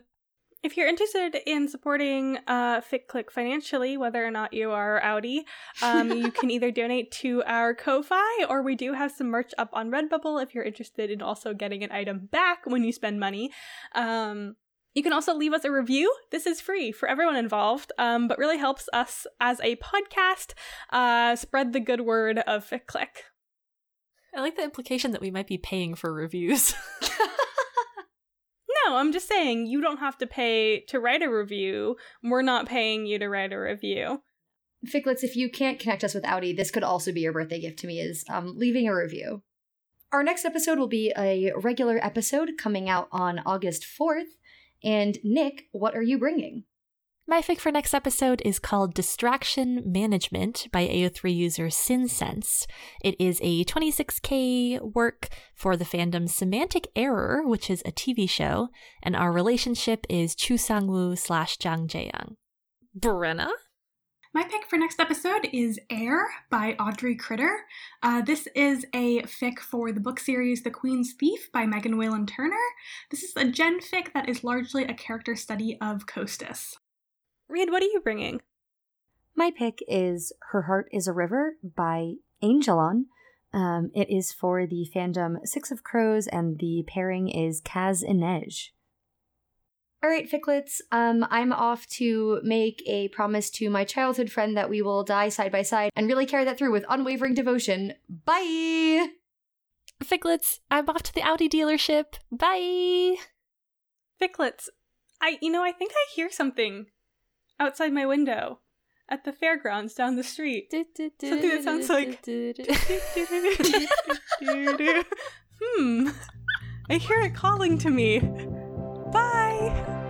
If you're interested in supporting uh, Fic Clique financially, whether or not you are Audi, um, you can either donate to our Ko-Fi, or we do have some merch up on Redbubble if you're interested in also getting an item back when you spend money. Um, you can also leave us a review. This is free for everyone involved, um, but really helps us as a podcast uh, spread the good word of Fic Clique. I like the implication that we might be paying for reviews. No, I'm just saying you don't have to pay to write a review. We're not paying you to write a review. Ficlets, if you can't connect us with Audi, this could also be your birthday gift to me is um, leaving a review. Our next episode will be a regular episode coming out on August 4th. And Nick, what are you bringing? My fic for next episode is called Distraction Management by AO3 user SinSense. It is a 26k work for the fandom Semantic Error, which is a TV show, and our relationship is Chu Sang-woo slash Jang Jae-young. Brenna? My pick for next episode is Air by Audrey Critter. Uh, this is a fic for the book series The Queen's Thief by Megan Whalen Turner. This is a gen fic that is largely a character study of Costis. Reid, what are you bringing? My pick is Her Heart is a River by Angelon. Um, it is for the fandom Six of Crows, and the pairing is Kaz Inej. All right, Ficlets, um, I'm off to make a promise to my childhood friend that we will die side by side and really carry that through with unwavering devotion. Bye! Ficlets, I'm off to the Audi dealership. Bye! Ficlets, I, you know, I think I hear something outside my window at the fairgrounds down the street. Something that sounds like. hmm. I hear it calling to me. Bye.